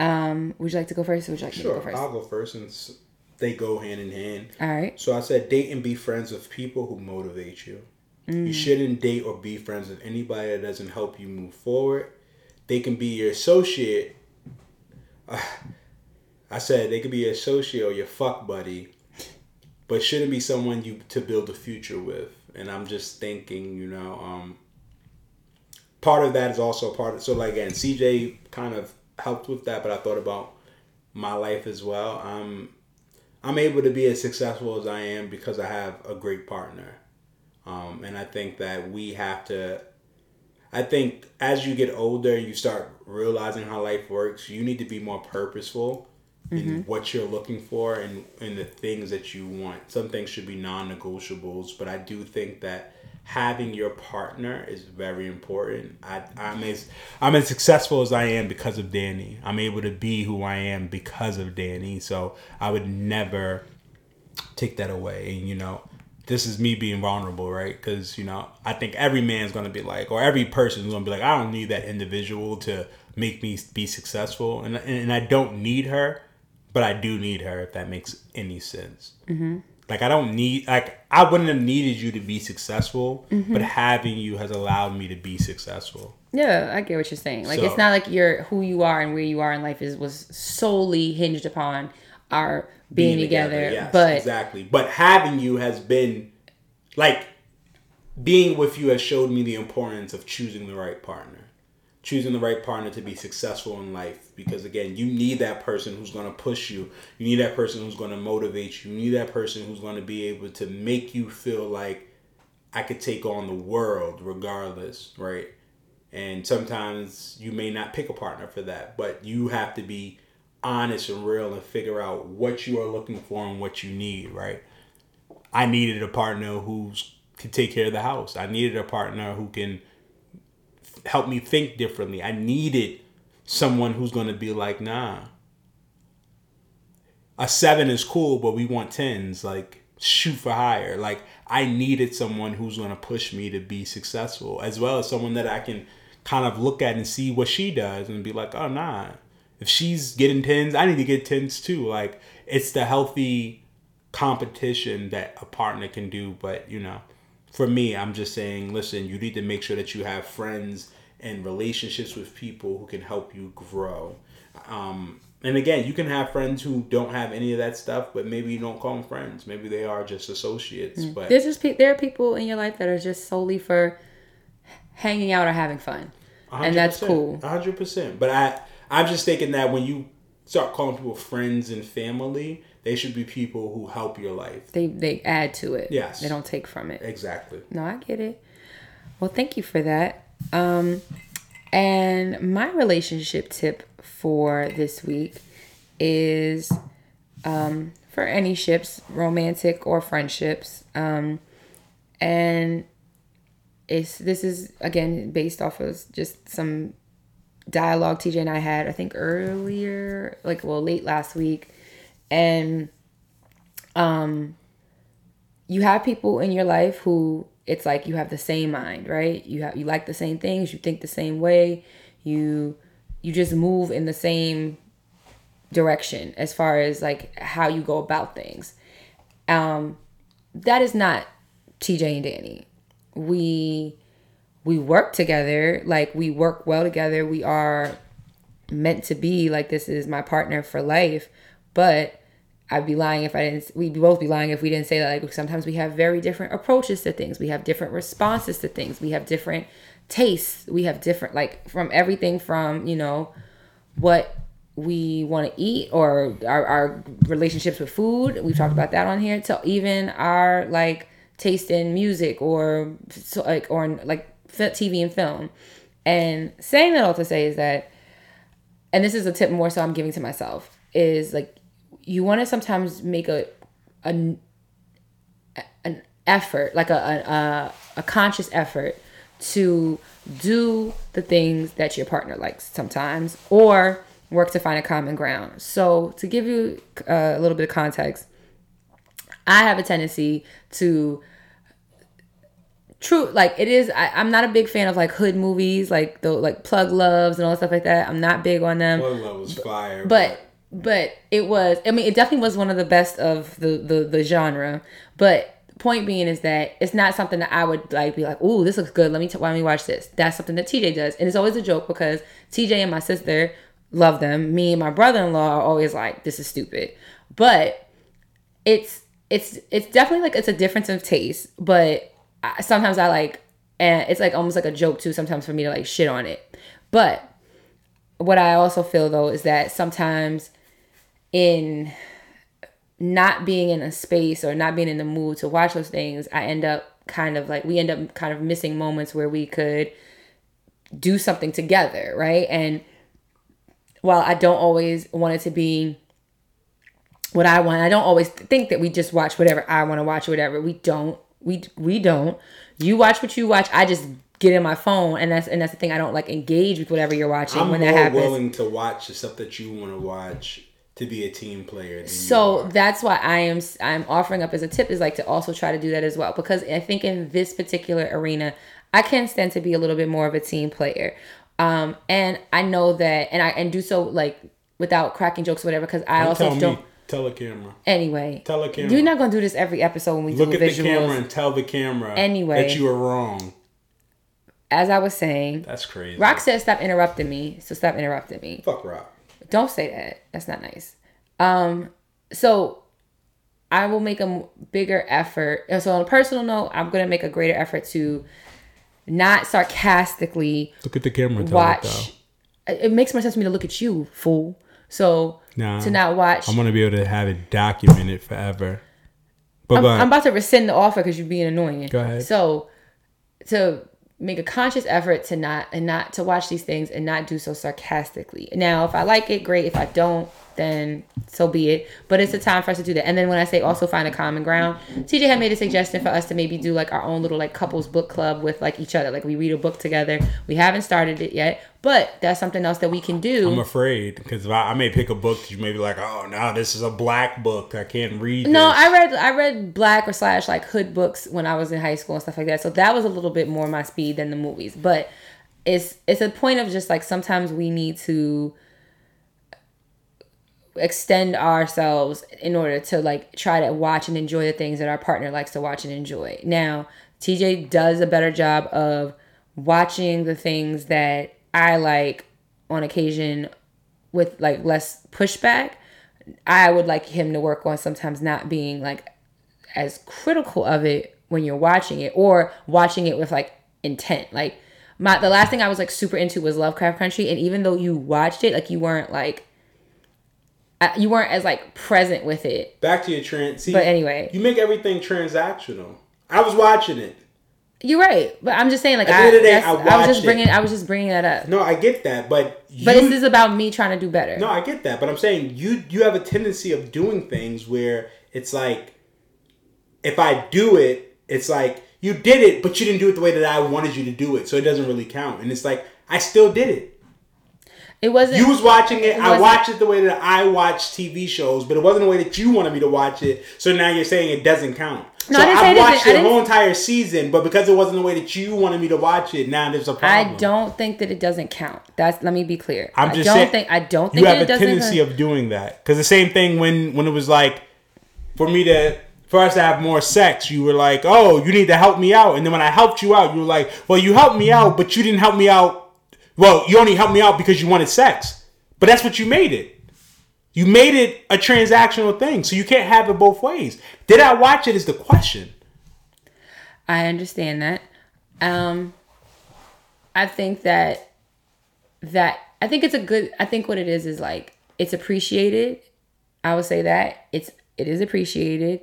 Um, would you like to go first or would you like me to Sure, go first? I'll go first since they go hand in hand. All right. So I said date and be friends with people who motivate you. You shouldn't date or be friends with anybody that doesn't help you move forward. They can be your associate. I said they could be your associate or your fuck buddy, but shouldn't be someone you to build a future with. And I'm just thinking, you know, um, part of that is also part of so like again, CJ kind of helped with that, but I thought about my life as well. I'm I'm able to be as successful as I am because I have a great partner. Um, and I think that we have to, I think as you get older, you start realizing how life works. You need to be more purposeful in what you're looking for and, and the things that you want. Some things should be non negotiables, but I do think that having your partner is very important. I, I'm as I'm as successful as I am because of Dani. I'm able to be who I am because of Dani. So I would never take that away. And you know, this is me being vulnerable, right? Because you know, I think every man's gonna be like, or every person's gonna be like, I don't need that individual to make me be successful, and and I don't need her, but I do need her if that makes any sense. Mm-hmm. Like I don't need like I wouldn't have needed you to be successful, but having you has allowed me to be successful. Yeah, I get what you're saying. Like So- it's not like you're who you are and where you are in life is was solely hinged upon our being, together. yes, but exactly. But having you has been like being with you has showed me the importance of choosing the right partner. Choosing the right partner to be successful in life because again, you need that person who's going to push you. You need that person who's going to motivate you. You need that person who's going to be able to make you feel like I could take on the world regardless, right? And sometimes you may not pick a partner for that, but you have to be honest and real and figure out what you are looking for and what you need, right? I needed a partner who's can take care of the house. I needed a partner who can help me think differently. I needed someone who's going to be like, nah. A seven is cool, but we want tens. Like, shoot for higher. Like, I needed someone who's going to push me to be successful, as well as someone that I can kind of look at and see what she does and be like, oh, nah. If she's getting tens, I need to get tens too. Like it's the healthy competition that a partner can do. But you know, for me, I'm just saying, listen, you need to make sure that you have friends and relationships with people who can help you grow. Um, and again, you can have friends who don't have any of that stuff, but maybe you don't call them friends. Maybe they are just associates. But There's just pe- there are people in your life that are just solely for hanging out or having fun, and that's 100%, cool. hundred percent. But I, I'm just thinking that when you start calling people friends and family, they should be people who help your life. They they add to it. Yes. they don't take from it. Exactly. No, I get it. Well, thank you for that. Um, and my relationship tip for this week is um, for any ships, romantic or friendships. Um, and it's this is again based off of just some dialogue TJ and I had, I think earlier, like well, late last week, and um, you have people in your life who it's like you have the same mind, right? You have you like the same things, you think the same way, you you just move in the same direction as far as like how you go about things. Um, that is not TJ and Dani. We we work together, like we work well together. We are meant to be like this is my partner for life. But I'd be lying if I didn't. We'd both be lying if we didn't say that. Like sometimes we have very different approaches to things. We have different responses to things. We have different tastes. We have different like from everything from you know what we want to eat or our, our relationships with food. We've talked about that on here. To even our like taste in music or like or like TV and film. And saying that all to say is that, and this is a tip more so I'm giving to myself is like you want to sometimes make a, a an effort like a, a a conscious effort to do the things that your partner likes sometimes or work to find a common ground so to give you uh, a little bit of context i have a tendency to true like it is I, i'm not a big fan of like hood movies like the like plug loves and all that stuff like that. I'm not big on them. One love was fire. but but it was i mean it definitely was one of the best of the the, the genre. But point being is that it's not something that i would like be like oh this looks good. Let me t- why don't we watch this? That's something that tj does. And it's always a joke because tj and my sister love them. Me and my brother-in-law are always like this is stupid. But it's it's it's definitely like it's a difference of taste. But I, sometimes i like and it's like almost like a joke too sometimes for me to like shit on it but what I also feel though is that sometimes in not being in a space or not being in the mood to watch those things, I end up kind of like we end up kind of missing moments where we could do something together, right? And while I don't always want it to be what I want, I don't always think that we just watch whatever I want to watch or whatever. We don't. We we don't. You watch what you watch. I just get in my phone and that's and that's the thing. I don't like engage with whatever you're watching I'm when that happens. willing to watch the stuff that you want to watch to be a team player. So that's why i am i'm offering up as a tip is like to also try to do that as well because i think in this particular arena i can stand to be a little bit more of a team player um and i know that and i and do so like without cracking jokes or whatever because i Don't also don't me. Tell the camera. anyway Tell the camera. you're not gonna do this every episode when we Look do at the visuals camera and tell the camera Anyway. that you were wrong. as i was saying That's crazy. rock said stop interrupting me so stop interrupting me Fuck Rock. Don't say that. That's not nice. Um, so I will make a bigger effort. And so on a personal note, I'm gonna make a greater effort to not sarcastically Look at the camera. Watch. It makes more sense for me to look at you, fool. So Nah. to not watch. I'm gonna be able to have it documented forever. But I'm. I'm about to rescind the offer because you're being annoying. Go ahead. So to make a conscious effort to not and not to watch these things and not do so sarcastically. Now, if I like it, great. If I don't, then so be it. But it's a time for us to do that. And then when I say also find a common ground, TJ had made a suggestion for us to maybe do like our own little like couples book club with like each other. Like we read a book together. We haven't started it yet, but that's something else that we can do. I'm afraid because I, I may pick a book that you may be like, oh no, this is a black book. I can't read. No, this. I read I read black or slash like hood books when I was in high school and stuff like that. So that was a little bit more my speed than the movies. But it's it's a point of just like sometimes we need to extend ourselves in order to like try to watch and enjoy the things that our partner likes to watch and enjoy. Now, TJ does a better job of watching the things that I like on occasion with like less pushback. I would like him to work on sometimes not being like as critical of it when you're watching it or watching it with like intent. Like my the last thing I was like super into was Lovecraft Country and even though you watched it like you weren't like uh, you weren't as like present with it. Back to your trans. But anyway. you make everything transactional. I was watching it. You're right, but I'm just saying like At the I, end of the day, I I, was just it. bringing I was just bringing that up. No, I get that, but you, But this is about me trying to do better. no, I get that, but I'm saying you you have a tendency of doing things where it's like, if I do it, it's like you did it, but you didn't do it the way that I wanted you to do it, so it doesn't really count. And it's like I still did it. It wasn't. You was watching it. I wasn't- watched it the way that I watch TV shows, but it wasn't the way that you wanted me to watch it. So now you're saying it doesn't count. No, so I didn't I watched the whole entire season, but because it wasn't the way that you wanted me to watch it, now there's a problem. I don't think that it doesn't count. That's let me be clear. I'm I just don't saying. think I don't you have that it a tendency of doing that because the same thing when when it was like for me to for us to have more sex, you were like, "Oh, you need to help me out," and then when I helped you out, you were like, "Well, you helped me out, but you didn't help me out. Well, you only helped me out because you wanted sex." But that's what you made it. You made it a transactional thing, so you can't have it both ways. Did I watch it? Is the question. I understand that. Um, I think that that I think it's a good. I think what it is is like it's appreciated. I would say that it's it is appreciated,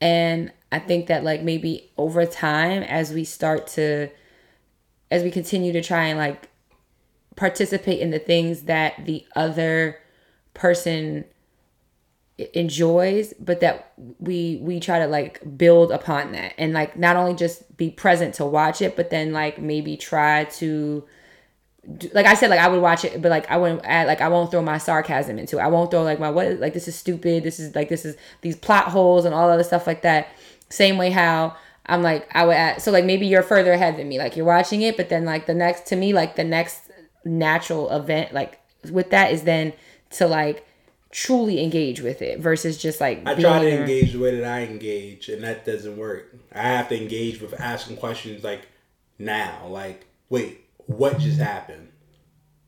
and I think that like maybe over time as we start to as we continue to try and like participate in the things that the other person enjoys but that we we try to like build upon that. And like not only just be present to watch it but then like maybe try to like I said like I would watch it but like I wouldn't add like I won't throw my sarcasm into it. I won't throw like my what like this is stupid this is like this is these plot holes and all other stuff like that. Same way how I'm like I would add so like maybe you're further ahead than me like you're watching it but then like the next to me like the next natural event like with that is then to like truly engage with it versus just like I try to engage the way that I engage, and that doesn't work. I have to engage with asking questions like now, like, wait, what just happened?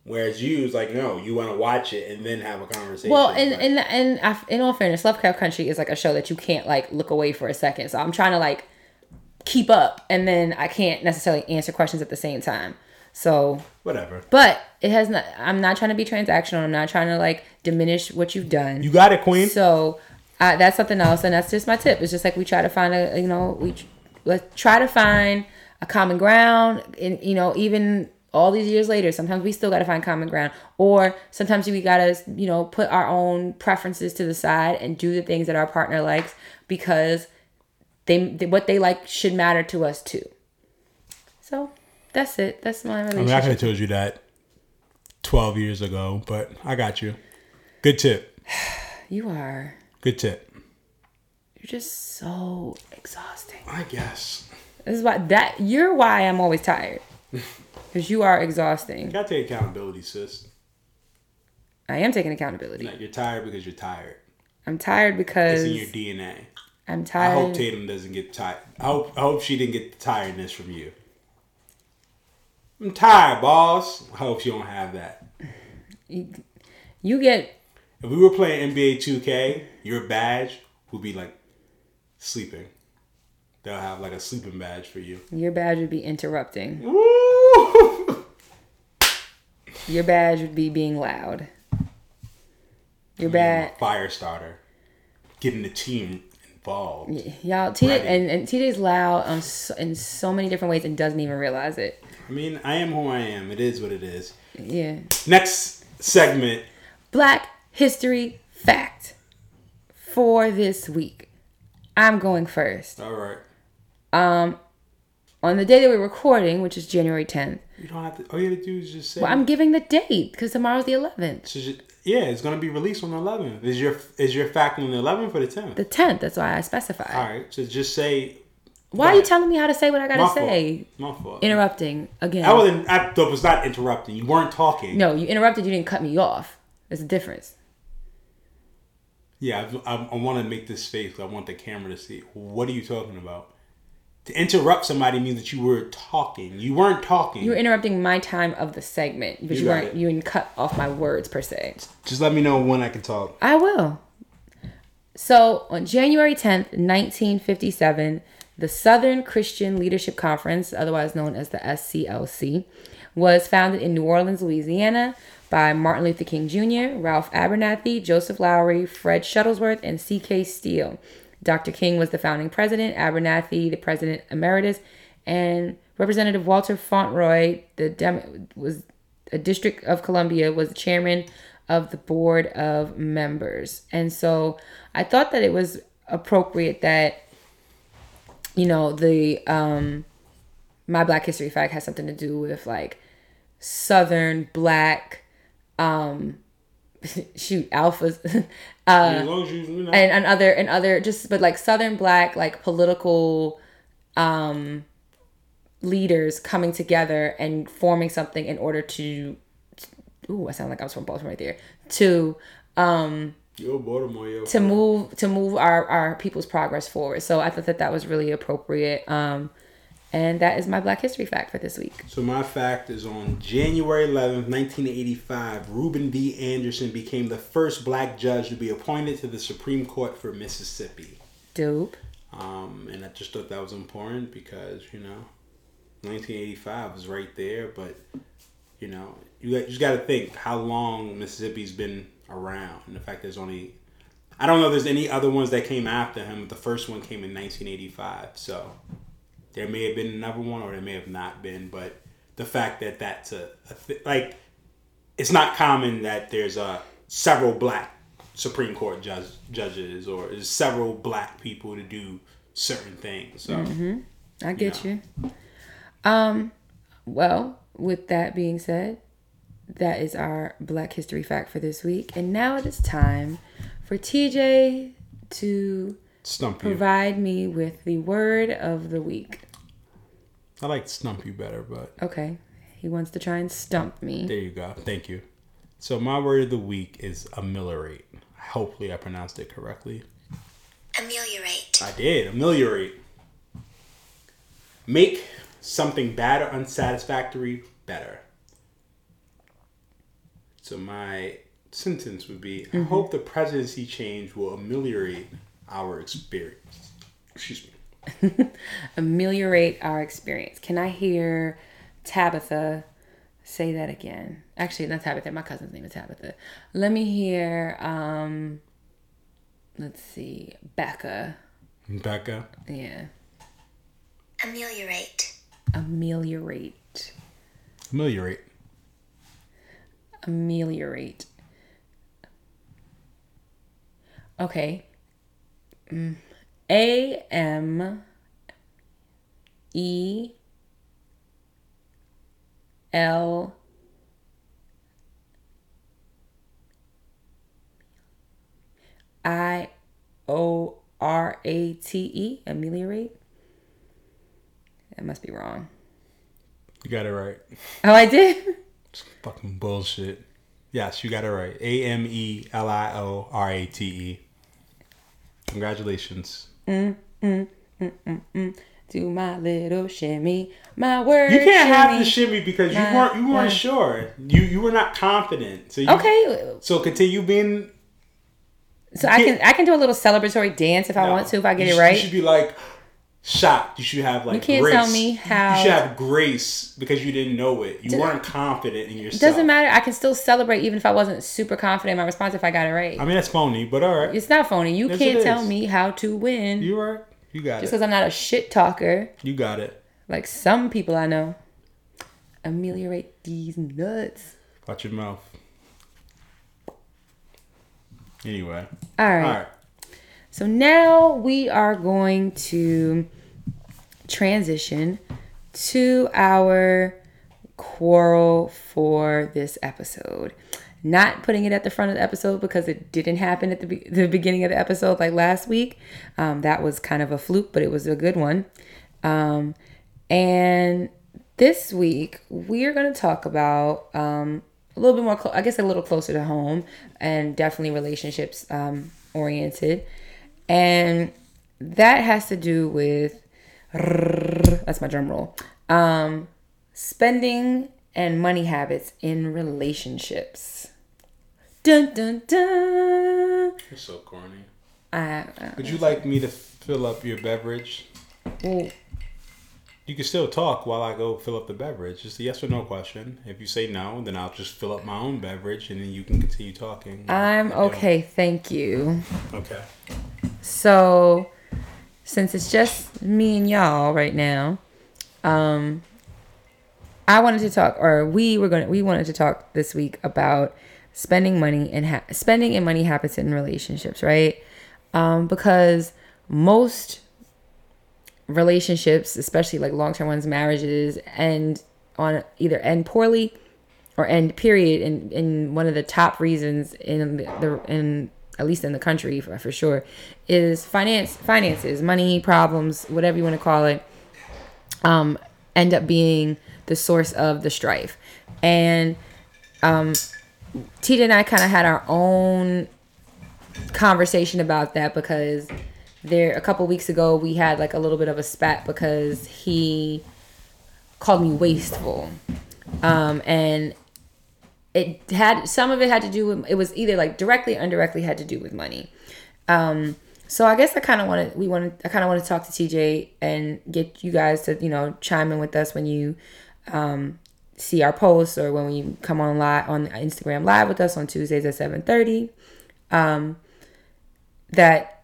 Whereas you is like, no, you want to watch it and then have a conversation. Well, and and and I- in all fairness, Lovecraft Country is like a show that you can't like look away for a second. So I'm trying to like keep up, and then I can't necessarily answer questions at the same time. So, whatever. but it has not. I'm not trying to be transactional. I'm not trying to like diminish what you've done. You got it, Queen. So uh, that's something else, and that's just my tip. It's just like we try to find a, you know, we let's try to find a common ground, and you know, even all these years later, sometimes we still got to find common ground, or sometimes we got to, you know, put our own preferences to the side and do the things that our partner likes because they, they what they like should matter to us too. So that's it. That's my I mean, I relationship. could have told you that twelve years ago, but I got you. Good tip. you are. Good tip. You're just so exhausting. I guess. This is why that you're why I'm always tired. Because you are exhausting. You gotta take accountability, sis. I am taking accountability. Like you're tired because you're tired. I'm tired because It's in your DNA. I'm tired. I hope Tatum doesn't get tired. I hope I hope she didn't get the tiredness from you. I'm tired, boss. I hope you don't have that. you get If we were playing NBA 2K, your badge would be like sleeping. They'll have like a sleeping badge for you. your badge would be interrupting. Woo! Your badge would be being loud. Your badge, Fire starter. Getting the team involved. y'all. TJ and, and TJ's loud on so, in so many different ways and doesn't even realize it. I mean, I am who I am. It is what it is. Yeah. Next segment. Black History Fact for this week. I'm going first. All right. Um, on the day that we're recording, which is January 10th, You don't have to. All you have to do is just say. well, I'm giving the date because tomorrow's the 11th. So ju- yeah, it's gonna be released on the 11th. Is your is your fact on the 11th or the 10th? The 10th, that's why I specified. All right. So just say. Why are you telling me how to say what I gotta My say? fault. My fault. Interrupting again. I wasn't. I was not interrupting. You weren't talking. no, you interrupted. You didn't cut me off. There's a difference. Yeah, I, I, I want to make this face. I want the camera to see. What are you talking about? To interrupt somebody means that you were talking. You weren't talking. You were interrupting my time of the segment, but You you, got weren't. it. You didn't cut off my words per se. Just let me know when I can talk. I will. So on January 10th, 1957, the Southern Christian Leadership Conference, otherwise known as the SCLC, was founded in New Orleans, Louisiana by Martin Luther King Jr., Ralph Abernathy, Joseph Lowry, Fred Shuttlesworth, and C.K. Steele. Dr. King was the founding president, Abernathy the president emeritus, and Representative Walter Fauntroy, the Dem- was a District of Columbia, was the chairman of the board of members. And so I thought that it was appropriate that you know the um my Black History fact has something to do with like Southern Black um shoot alphas as long as you, you know. and, and other and other just but like southern black like political um leaders coming together and forming something in order to ooh i sound like i was from baltimore right there to um yo, Baltimore, yo. to move to move our our people's progress forward so i thought that that was really appropriate um and that is my black history fact for this week So my fact is on January 11th, 1985, Reuben V. Anderson became the first black judge to be appointed to the Supreme Court for Mississippi. dope Um, and I just thought that was important because, you know, 1985 was right there, but, you know, you, you just got to think how long Mississippi's been around. And the fact there's only, I don't know there's any other ones that came after him, but the first one came in 1985. So there may have been another one or there may have not been, but the fact that that's a, a th- like, it's not common that there's a several black Supreme Court judge, judges or there's several black people to do certain things. So I get you. Um, well, with that being said, that is our Black History fact for this week, and now it is time for TJ to stump you. provide me with the word of the week. I like stump you better, but Okay, he wants to try and stump me. there you go. Thank you. So my word of the week is ameliorate. Hopefully I pronounced it correctly. Ameliorate. I did. Ameliorate. Make something bad or unsatisfactory better. So my sentence would be I hope the presidency change will ameliorate our experience. Excuse me. Ameliorate our experience. Can I hear Tabitha say that again? Actually, not Tabitha. My cousin's name is Tabitha. Let me hear. Um, let's see, Becca. Becca. Yeah. Ameliorate. ameliorate Ameliorate. Ameliorate. Okay. Mm. a m e l i o r a t e. Ameliorate? That must be wrong. You got it right. oh i did Fucking bullshit. Yes, you got it right. A M E L I O R A T E. Congratulations. Mm, mm, mm, do my little shimmy, my word. You can't have the shimmy because you weren't you weren't sure. You you were not confident. So you, Okay, So continue being. so I can I can do a little celebratory dance if I want to if I get it right. You should be like shocked. You should have like. You can't grace. tell me You- how- You should have grace because you didn't know it. You weren't confident in yourself. Doesn't matter. I can still celebrate even if I wasn't super confident in my response if I got it right. I mean that's phony, but all right. it's not phony. You Yes, can't tell me how to win You are. right. You got just it. Just because I'm not a shit talker You got it. like some people I know. Ameliorate these nuts. Watch your mouth. Anyway. All All right. right. So now we are going to transition to our quarrel for this episode. Not putting it at the front of the episode because it didn't happen at the, be- the beginning of the episode like last week. Um, that was kind of a fluke, but it was a good one. Um, and this week we are going to talk about um, a little bit more, clo- I guess, a little closer to home, and definitely relationships um, oriented, and that has to do with that's my drum roll. Um, spending and money habits in relationships. Dun dun dun. You're so corny. I, I, Would you like me to fill up your beverage? well, You can still talk while I go fill up the beverage. Just a yes or no question. If you say no, then I'll just fill up my own beverage and then you can continue talking. I'm If you don't- okay, thank you. Okay. So, since it's just me and y'all right now, um, I wanted to talk, or we were going, we wanted to talk this week about spending money and ha- spending and money habits in relationships, right? Um, because most relationships, especially like long term ones, marriages, end on either end poorly or end period. And in one of the top reasons in the in at least in the country for, for sure is finance finances, money problems, whatever you want to call it. Um, end up being the source of the strife, and um, TJ and I kind of had our own conversation about that because there a couple weeks ago we had like a little bit of a spat because he called me wasteful um and it had some of it had to do with it was either like directly or indirectly had to do with money. Um so i guess i kind of wanted we wanted i kind of want to talk to tj and get you guys to you know chime in with us when you um see our posts or when you come on live on instagram live with us on tuesdays at 7.30 um that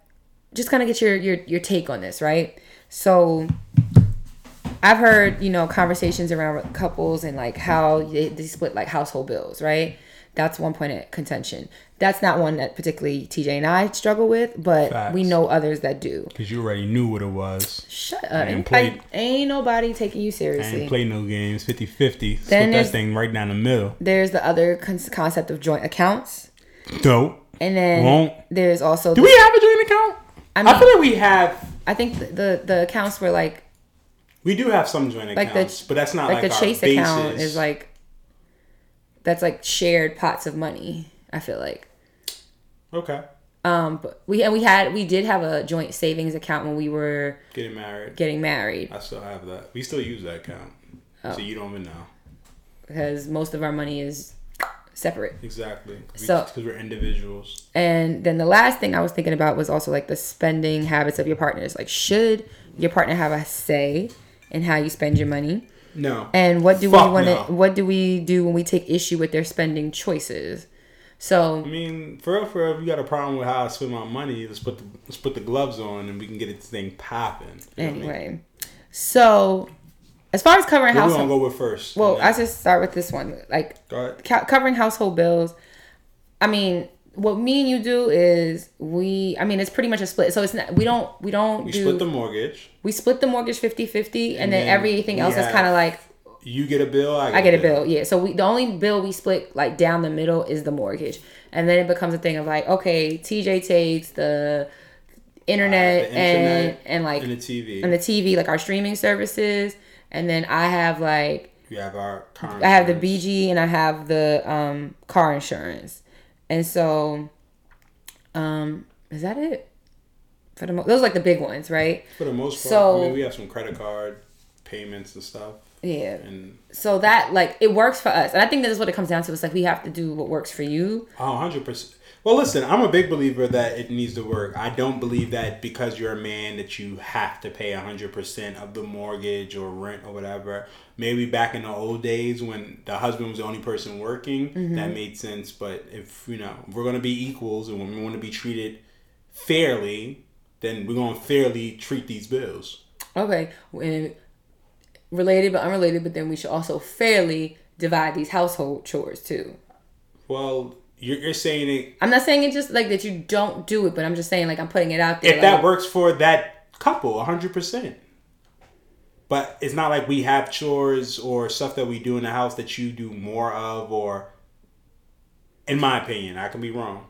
just kind of get your, your your take on this right? So I've heard, you know, conversations around couples and like how they, they split like household bills, right? That's one point of contention. That's not one that particularly TJ and I struggle with, but Facts. we know others that do. Because you already knew what it was. Shut up. ain't Ain't, played- ain't nobody taking you I seriously. ain't play no games. 50 50. Then Split that thing right down the middle. There's the other con- concept of joint accounts. Dope. And then Won't. there's also, Do the- we have a joint account? I I, mean- feel like we have. I think the, the, the accounts were like, We do have some joint like accounts, the, but that's not like like, the Chase account basis. is like, that's like shared pots of money, I feel like. Okay. Um, but we and we had we did have a joint savings account when we were Getting married. getting married I still have that. We still use that account. Oh. So you don't even know. because most of our money is separate. Exactly. So- Because we're individuals. And then the last thing I was thinking about was also like the spending habits of your partners. Like, should your partner have a say in how you spend your money? No. And what do Fuck we want to? no. What do we do when we take issue with their spending choices? So I mean, for real, for real, if you got a problem with how I spend my money, let's put the let's put the gloves on and we can get this thing popping. You know what I mean? anyway, so as far as covering What we gonna go with first? well, I just start with this one. Like go ahead. co- covering household bills. I mean, what me and you do is we. I mean, it's pretty much a split. So it's not. We don't. We don't We do. split the mortgage. we split the mortgage 50-50 and, And then, then everything else is kind of like You get a bill. I get, I get a bill. Yeah. So we the only bill we split like down the middle is the mortgage, and then it becomes a thing of like, okay, TJ takes the internet, The and internet and like and the TV. and the TV, like our streaming services, and then I have like we have our. Car I have the. BG and I have the um car insurance, and so um is that it? For the mo- those are like the big ones, right? For the most part, So- I mean, we have some credit card payments and stuff. Yeah. And So that like it works for us, and I think that is what it comes down to. It's like we have to do what works for you. Oh, 100%. Well, listen, I'm a big believer that it needs to work. I don't believe that because you're a man that you have to pay 100% of the mortgage or rent or whatever. Maybe back in the old days when the husband was the only person working, that mm-hmm. made sense. But if, you know, we're going to be equals and we want to be treated fairly, then we're going to fairly treat these bills. Okay, and related but unrelated, but then we should also fairly divide these household chores too. Well, you're, you're saying it. I'm not saying it just like that you don't do it, but I'm just saying like I'm putting it out there. if like, that works for that couple 100% but it's not like we have chores or stuff that we do in the house that you do more of or in my opinion i can be wrong.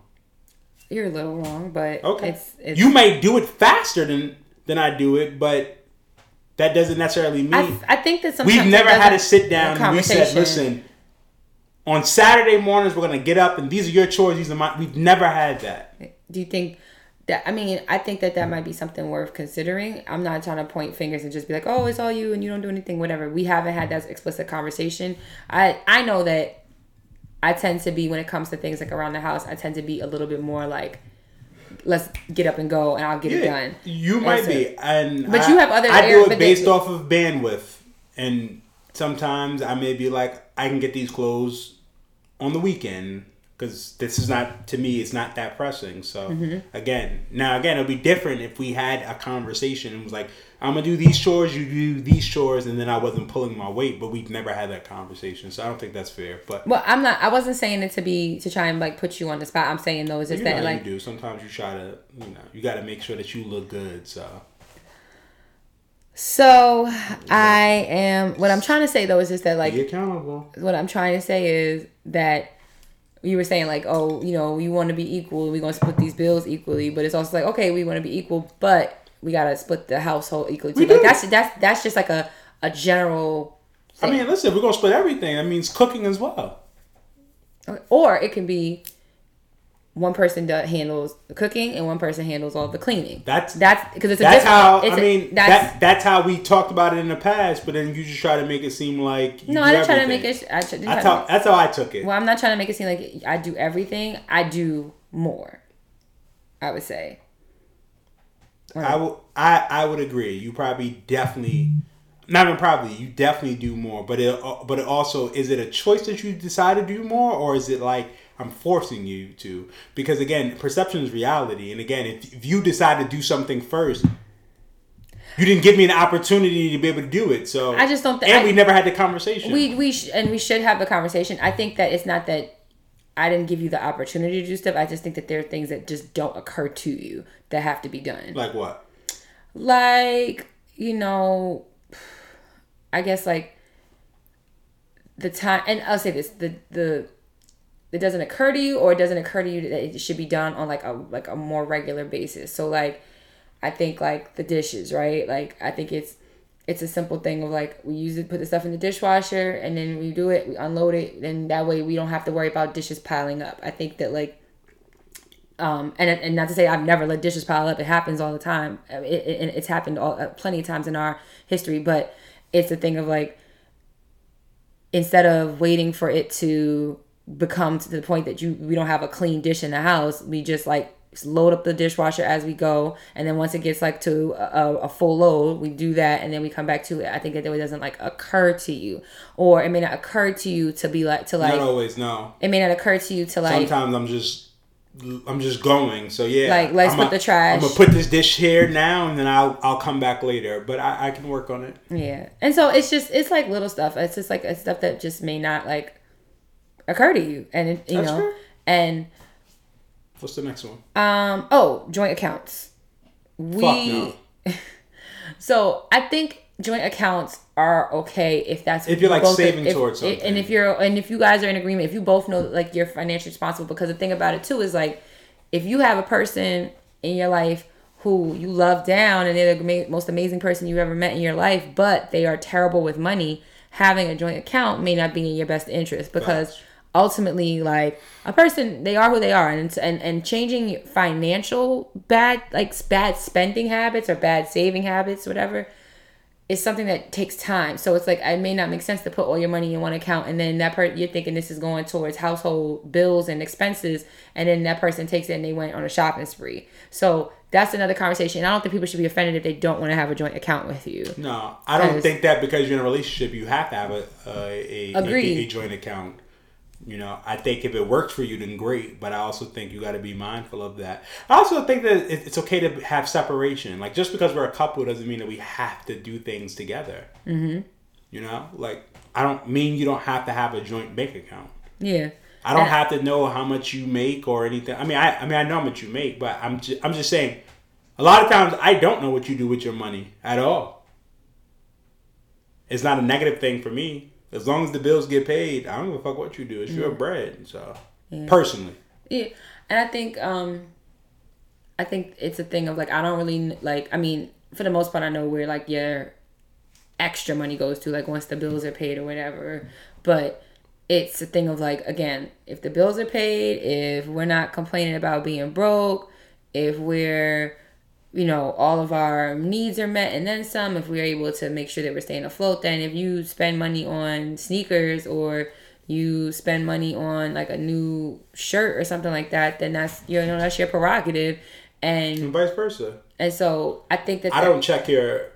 You're a little wrong, but okay. it's, it's you may do it faster than than i do it but that doesn't necessarily mean I, I think that sometimes we've never had to sit down and we said listen on saturday mornings we're gonna get up and these are your chores these are my we've never had that Do you think that I mean, I think that that might be something worth considering. I'm not trying to point fingers and just be like, "Oh, it's all you and you don't do anything whatever." We haven't had that explicit conversation. I I know that I tend to be when it comes to things like around the house, I tend to be a little bit more like let's get up and go and I'll get it done. You might so- be, and But I- you have other I air- do it based then- off of bandwidth, and sometimes I may be like, I can get these clothes on the weekend because this is not to me. It's not that pressing. So Mm-hmm. again, now again, it'll be different if we had a conversation and was like, I'm gonna do these chores, you do these chores, and then I wasn't pulling my weight. But we've never had that conversation, so I don't think that's fair. But Well, I'm not. I wasn't saying it to be to try and like put you on the spot. I'm saying though, is just that like you do. Sometimes you try to, you know, you got to make sure that you look good. So So I am. What I'm trying to say though is just that like be accountable. what I'm trying to say is that you were saying like oh you know we want to be equal we're going to split these bills equally but it's also like okay we want to be equal but we got to split the household equally too We like do. that's that's that's just like a a general I mean, listen, we're gonna split everything, that means cooking as well. or it can be one person does handles the cooking and one person handles all the cleaning That's- that's because it's a That's how I mean. that's that that's how we talked about it in the past. But then you just try to make it seem like you no I didn't try to make it I try to how that's how I took it. Well, I'm not trying to make it seem like I do everything. I do more. I would say. I would I I would agree. You probably definitely. Not even probably. You definitely do more, but it but it also is it a choice that you decide to do more, or is it like I'm forcing you to? Because again, perception is reality, and again, if, if you decide to do something first, you didn't give me an opportunity to be able to do it. So I just don't thi- and I- we never had the conversation. We we sh- and we should have the conversation. I think that it's not that I didn't give you the opportunity to do stuff. I just think that there are things that just don't occur to you that have to be done. like what? Like you know, I guess like the time. And I'll say this: the the it doesn't occur to you, or it doesn't occur to you that it should be done on like a like a more regular basis. So like, I think like the dishes, right? Like I think it's it's a simple thing of like we use it, put the stuff in the dishwasher, and then we do it, we unload it, and that way we don't have to worry about dishes piling up. I think that like. Um, and and not to say I've never let dishes pile up. It happens all the time. It, it, it's happened all uh, plenty of times in our history. But it's a thing of like instead of waiting for it to become to the point that you we don't have a clean dish in the house, we just like load up the dishwasher as we go, and then once it gets like to a, a full load, we do that, and then we come back to it. I think that it doesn't like occur to you, or it may not occur to you to be like to like Not always. No. it may not occur to you to like Sometimes I'm just. I'm just going, so yeah. Like, let's I'm put the trash. I'm gonna put this dish here now, and then I'll I'll come back later. But I, I can work on it. Yeah. And so it's just it's like little stuff. It's just like it's stuff that just may not like occur to you. And it, you That's know fair. and What's the next one? um oh, joint accounts. We Fuck no. so I think joint accounts are okay if that's If you're, like, both- saving if- towards and something. if you're and if you guys are in agreement, if you both know that, like you're financially responsible because the thing about it too is like if you have a person in your life who you love down and they're the ma- most amazing person you've ever met in your life, but they are terrible with money, having a joint account may not be in your best interest because Facts. Ultimately like a person they are who they are and and and changing financial bad like bad spending habits or bad saving habits whatever is something that takes time. So it's like it may not make sense to put all your money in one account and then that part you're thinking this is going towards household bills and expenses and then that person takes it and they went on a shopping spree. So that's another conversation. I don't think people should be offended if they don't want to have a joint account with you. No, I don't think that because you're in a relationship, you have to have a a, a, a, a joint account. You know, I think if it works for you, then great. But I also think you got to be mindful of that. I also think that it's okay to have separation. Like just because we're a couple doesn't mean that we have to do things together. Mm-hmm. You know, like I don't mean you don't have to have a joint bank account. Yeah. I don't have to know how much you make or anything. I mean, I, I mean, I know how much you make, but I'm just, I'm just saying. A lot of times, I don't know what you do with your money at all. It's not a negative thing for me. As long as the bills get paid, I don't give a fuck what you do. It's your bread. So, personally, Yeah, and I think um, I think it's a thing of like I don't really like. I mean, for the most part, I know where like your extra money goes to, like once the bills are paid or whatever. But it's a thing of like again, if the bills are paid, if we're not complaining about being broke, if we're you know all of our needs are met and then some if we're able to make sure that we're staying afloat then if you spend money on sneakers or you spend money on like a new shirt or something like that then that's you know that's your prerogative and and vice versa. and so i think that I don't check your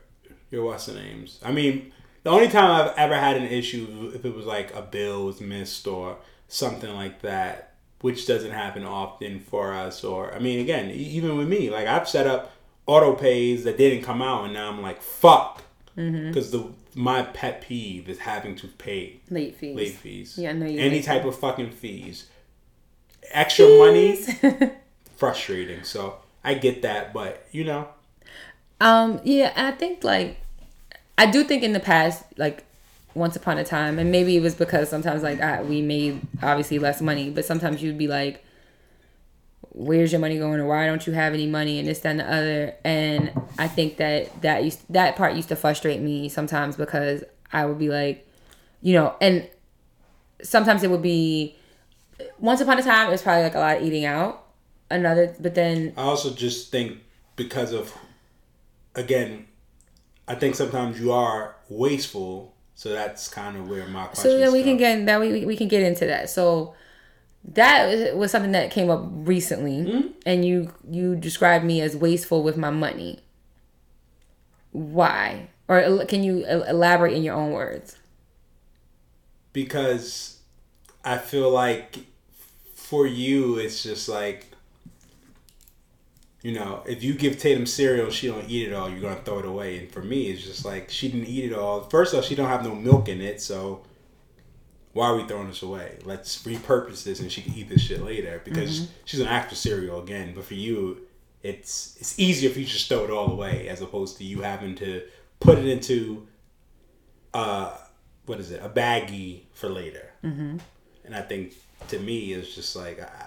your what's the names. I mean, the only time I've ever had an issue if it was like a bill was missed or something like that, which doesn't happen often for us. Or I mean, again, even with me, like I've set up auto pays that didn't come out, and now I'm like, fuck, Mm-hmm. because the my pet peeve is having to pay late fees late fees. Yeah, you Any type of fucking fees. Extra money, frustrating. So I get that, but you know, Um, yeah, I think like I do think in the past, like once upon a time, and maybe it was because sometimes like I, we made obviously less money, but sometimes you'd be like, "Where's your money going?" or "Why don't you have any money?" and this, that, and the other. And I think that that used that part used to frustrate me sometimes because I would be like, you know, and sometimes it would be once upon a time it was probably like a lot of eating out. Another, but then I also just think because of, again, I think sometimes you are wasteful. So that's kind of where my question. So then we can get that we we can get into that. So that was something that came up recently, mm-hmm. and you you described me as wasteful with my money. Why? Or can you elaborate in your own words? because I feel like for you it's just like you know if you give Tatum cereal she don't eat it all you're gonna throw it away and for me it's just like she didn't eat it all first off she don't have no milk in it so why are we throwing this away? Let's repurpose this and she can eat this shit later because she's an after cereal again. But for you it's it's easier if you just throw it all away as opposed to you having to put it into uh what is it? A baggie for later. Mm-hmm. and i think to me it's just like I,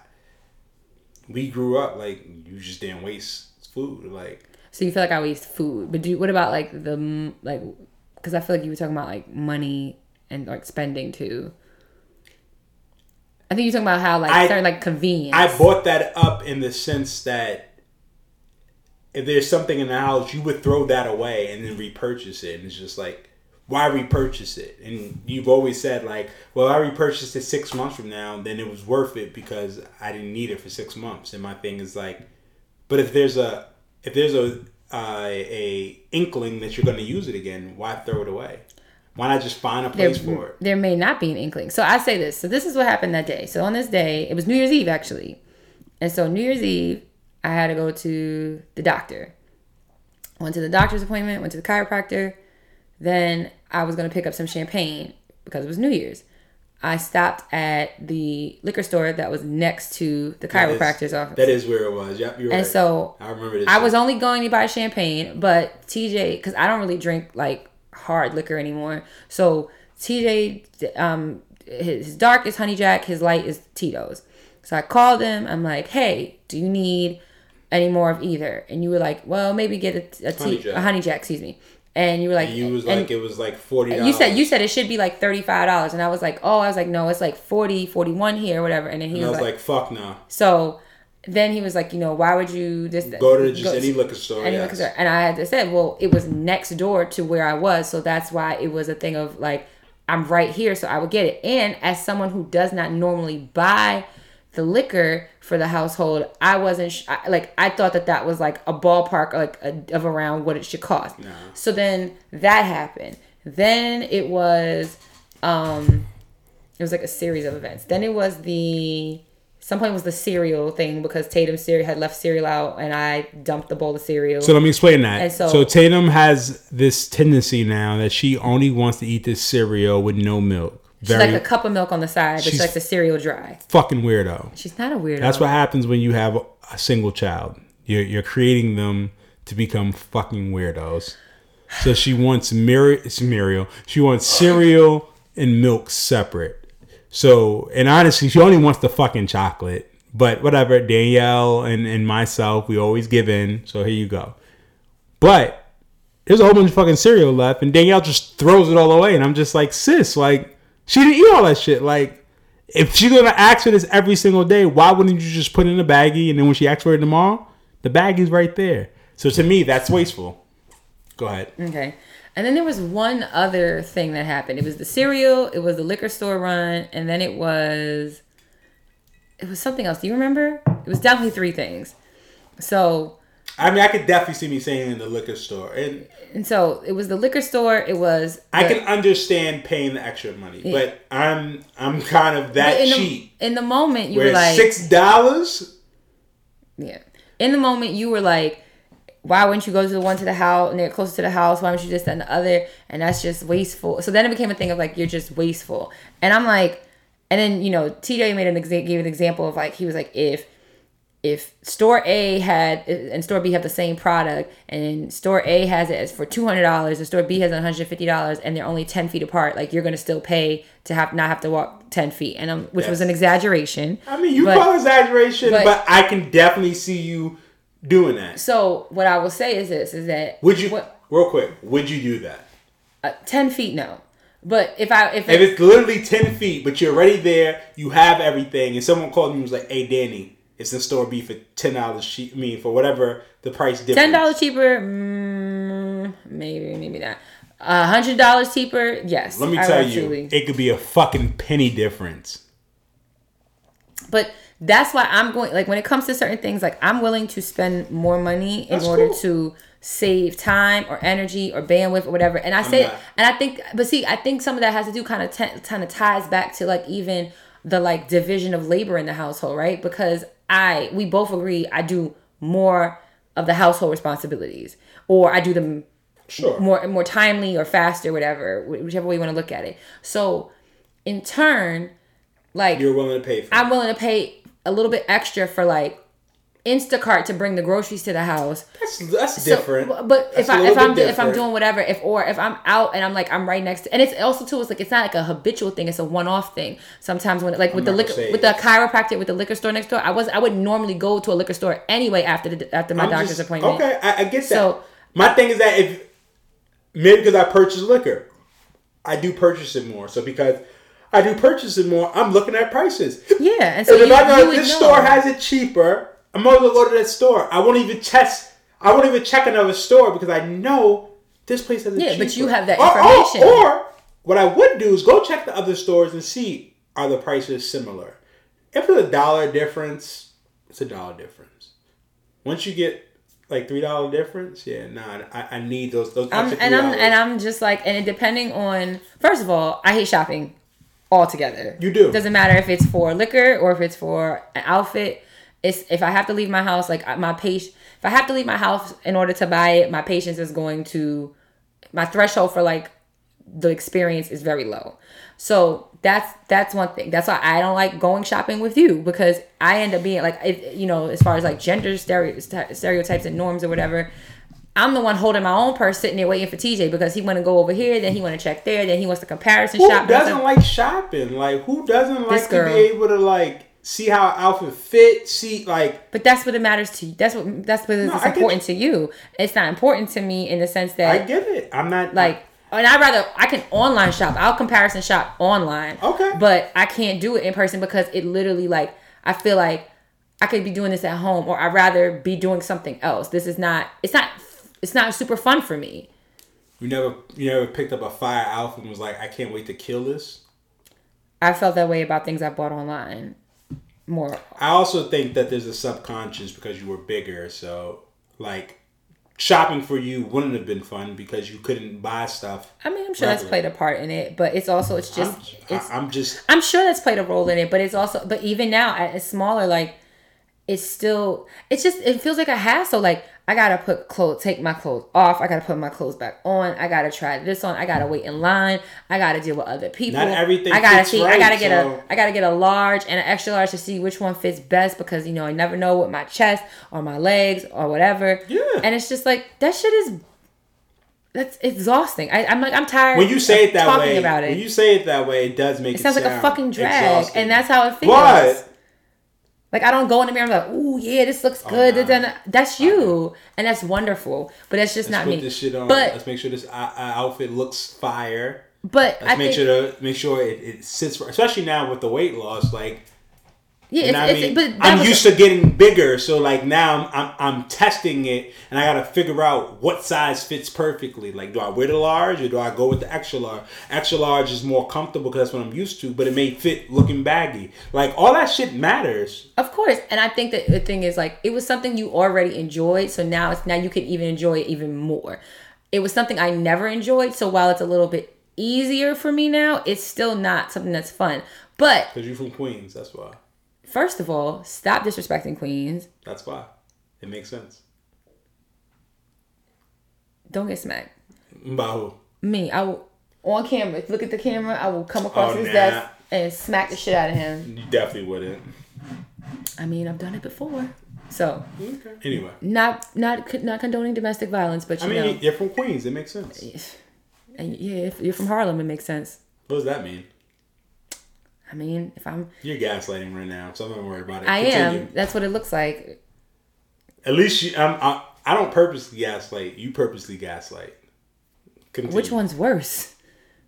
we grew up like you just didn't waste food like. So you feel like I waste food, but do what about like the like? Because I feel like you were talking about like money and like spending too. I think you're talking about how like I- certain like convenience. i bought that up in the sense that if there's something in the house you would throw that away and then repurchase it and it's just like why repurchase it and you've always said like well i repurchased it six months from now then it was worth it because i didn't need it for six months and my thing is like but if there's a if there's a uh, a inkling that you're going to use it again why throw it away why not just find a there, place for it there may not be an inkling. So I say this. So this is what happened that day. So on this day, it was New Year's Eve actually. And so New Year's Eve, I had to go to the doctor. Went to the doctor's appointment, went to the chiropractor. Then I was going to pick up some champagne because it was New Year's. I stopped at the liquor store that was next to the That is- chiropractor's office. that is where it was yep you're and right so i remember this I was only going to buy champagne, but TJ, because I don't really drink like hard liquor anymore. So TJ, um, his, dark is Honey Jack, his light is Tito's. So I called him. I'm like, hey, do you need any more of either? And you were like, well, maybe get a, a, tea, Honey Jack. a Honey Jack, excuse me. And you were like, you was and- like it was like 40 you said you said it should be like thirty five dollars, and I was like, oh, I was like, no, it's like 40, 41 here, whatever. And then he and i was, was like, like fuck no so then he was like, you know, why would you just go to just any liquor store any yes. liquor store? And I had to say, well, it was next door to where I was, so that's why it was a thing of like, I'm right here, so I would get it. And as someone who does not normally buy the liquor for the household, I wasn't sh- I, like I thought that that was like a ballpark like a, of around what it should cost. So then that happened. Then it was um it was like a series of events. Then it was the some point was the cereal thing because Tatum cereal had left cereal out and I dumped the bowl of cereal. So let me explain that. And so, so- Tatum has this tendency now that she only wants to eat this cereal with no milk. She's like a cup of milk on the side, but she likes the cereal dry. fucking weirdo. She's not a weirdo. That's what happens when you have a single child. You're you're creating them to become fucking weirdos. So she wants Mir- Muriel. She wants cereal and milk separate. So and honestly, she only wants the fucking chocolate. But whatever, Danielle and, and myself, we always give in. So here you go. But there's a whole bunch of fucking cereal left, and Danielle just throws it all away, and I'm just like, sis, like she didn't eat all that shit. Like, if she's gonna ask for this every single day, why wouldn't you just put it in a baggie, and then when she asks for it tomorrow, The baggie's right there. So to me, that's wasteful. Go ahead. Okay. And then there was one other thing that happened. It was the cereal, it was the liquor store run, and then it was it was something else. Do you remember? It was definitely three things. So I mean, I could definitely see me saying in the liquor store, and and so it was the liquor store. It was I can understand paying the extra money, Yeah. but I'm I'm kind of that in cheap. The, in the moment, you were like, six dollars? yeah. In the moment, you were like, why wouldn't you go to the one to the house and they're closer to the house? Why wouldn't you just send the other? And that's just wasteful. So then it became a thing of like you're just wasteful. And I'm like, and then you know TJ made an exa- gave an example of like he was like if if store A had and store B have the same product and store A has it as for two hundred dollars and store B has one hundred fifty dollars and they're only ten feet apart, like you're gonna still pay to have not have to walk ten feet, and um, which was an exaggeration. I mean, you But- call exaggeration, but- but, I can definitely see you doing that. So what I will say is this: is that Would you, what, real quick, would you do that? uh, ten feet? No, but if I if, If it's literally 10 feet, but you're already there, you have everything, and someone called me and was like, hey, Dani, it's in store B for $10 cheap, I mean, for whatever the price difference. ten dollars cheaper, mm, maybe maybe not. A hundred dollars cheaper, yes. Let me I tell you, it could be a fucking penny difference. But that's why I'm going like when it comes to certain things, like I'm willing to spend more money in That's order cool. to save time or energy or bandwidth or whatever. And I say not. and I think but see, I think some of that has to do kind of t- kind of ties back to like even the like division of labor in the household, right? Because I we both agree I do more of the household responsibilities or I do them Sure. more more timely or faster, whatever, whichever way you want to look at it. So, in turn, like You're willing to pay for. I'm willing to pay a little bit extra for like Instacart to bring the groceries to the house. That's, that's So, different. but That's if I if I'm bit if I'm doing whatever, if or if I'm out and I'm like I'm right next to, and it's also too it's like it's not like a habitual thing. It's a one off thing. Sometimes when like with the liquor with the chiropractic with the liquor store next door, I was I would normally go to a liquor store anyway after the after my I'm doctor's just- appointment. Okay, I, I get that. So- My thing is that if maybe because I purchase liquor, I do purchase it more. So because I do purchase it more, I'm looking at prices. Yeah, and so And if you, I know you would this know. store has it cheaper, I'm gonna go to that store. I won't even test. I won't even check another store because I know this place has it Yeah, cheaper. but you have that Or- or- information. Or, what I would do is go check the other stores and see are the prices similar. If it's a dollar difference, it's a dollar difference. Once you get like three dollar difference, yeah, nah, I, I need those those I'm, and I'm and I'm just like and depending on first of all, I hate shopping altogether. You do. Doesn't matter if it's for liquor or if it's for an outfit. It's if I have to leave my house, like my patient, If I have to leave my house in order to buy it, my patience is going to my threshold for like the experience is very low. So that's that's one thing. That's why I don't like going shopping with you because I end up being like, if, you know, as far as like gender stereo, stereotypes and norms or whatever. I'm the one holding my own purse, sitting there waiting for TJ because he want to go over here, then he want to check there, then he wants to comparison Who shop. I doesn't like shopping? Like who doesn't like to be able to like see how an outfit fit? See like But that's what it matters to you. That's what that's what No, it's important to you. It's not important to me in the sense that I get it. I'm not like and I'd rather I can online shop. I'll comparison shop online. Okay. But I can't do it in person because it literally like I feel like I could be doing this at home or I'd rather be doing something else. This is not it's not it's not super fun for me. You never you never picked up a fire outfit and was like, I can't wait to kill this. I felt that way about things I bought online. More I also think that there's a subconscious because you were bigger, so like shopping for you wouldn't have been fun because you couldn't buy stuff. I mean, I'm sure that's played a part in it, but it's also it's I'm, just I- it's I'm just I'm sure that's played a role in it, but it's also but even now at a smaller like it's still it's just it feels like a hassle. Like I gotta put clothes, take my clothes off. I gotta put my clothes back on. I gotta try this on. I gotta wait in line. I gotta deal with other people. Not everything I gotta see. I gotta get so- a. I gotta get a large and an extra large to see which one fits best because you know I never know what my chest or my legs or whatever. Yeah. And it's just like that shit is. That's exhausting. I, I'm like I'm tired. when you say it that talking way, about it. when you say it that way, it does make it, It sounds like a fucking drag, exhausting. and that's how it feels. But Like I don't go in the mirror and be like, "Ooh, yeah, this looks good." nah. That's you, and that's wonderful. But that's just let's not put me. this shit on. But let's make sure this uh, uh, outfit looks fire. but Let's I make think sure to make sure it, it sits for, especially now with the weight loss. Like Yeah, You know what it's- I mean? but I'm used to getting bigger, so like now I'm, I'm I'm testing it, and I gotta figure out what size fits perfectly. Like, do I wear the large or do I go with the extra large? Extra large is more comfortable because that's what I'm used to, but it may fit looking baggy. Like all that shit matters. Of course, and I think that the thing is like it was something you already enjoyed, so now it's now you can even enjoy it even more. It was something I never enjoyed, so while it's a little bit easier for me now, it's still not something that's fun. But Cause you're from Queens, that's why. First of all, stop disrespecting Queens. That's why. It makes sense. Don't get smacked. By who? Me, I will on camera. Look at the camera. I will come across Oh, his nah. desk and smack the shit out of him. You definitely wouldn't. I mean, I've done it before, so Okay. Anyway, not not not condoning domestic violence, but you I mean, know, you're from Queens. It makes sense. and yeah, if you're from Harlem, it makes sense. What does that mean? I mean, if I'm You're gaslighting right now, so I'm not worried about it. I Continue. am. That's what it looks like. At least you, I'm, I, I don't purposely gaslight. You purposely gaslight. Continue. Which one's worse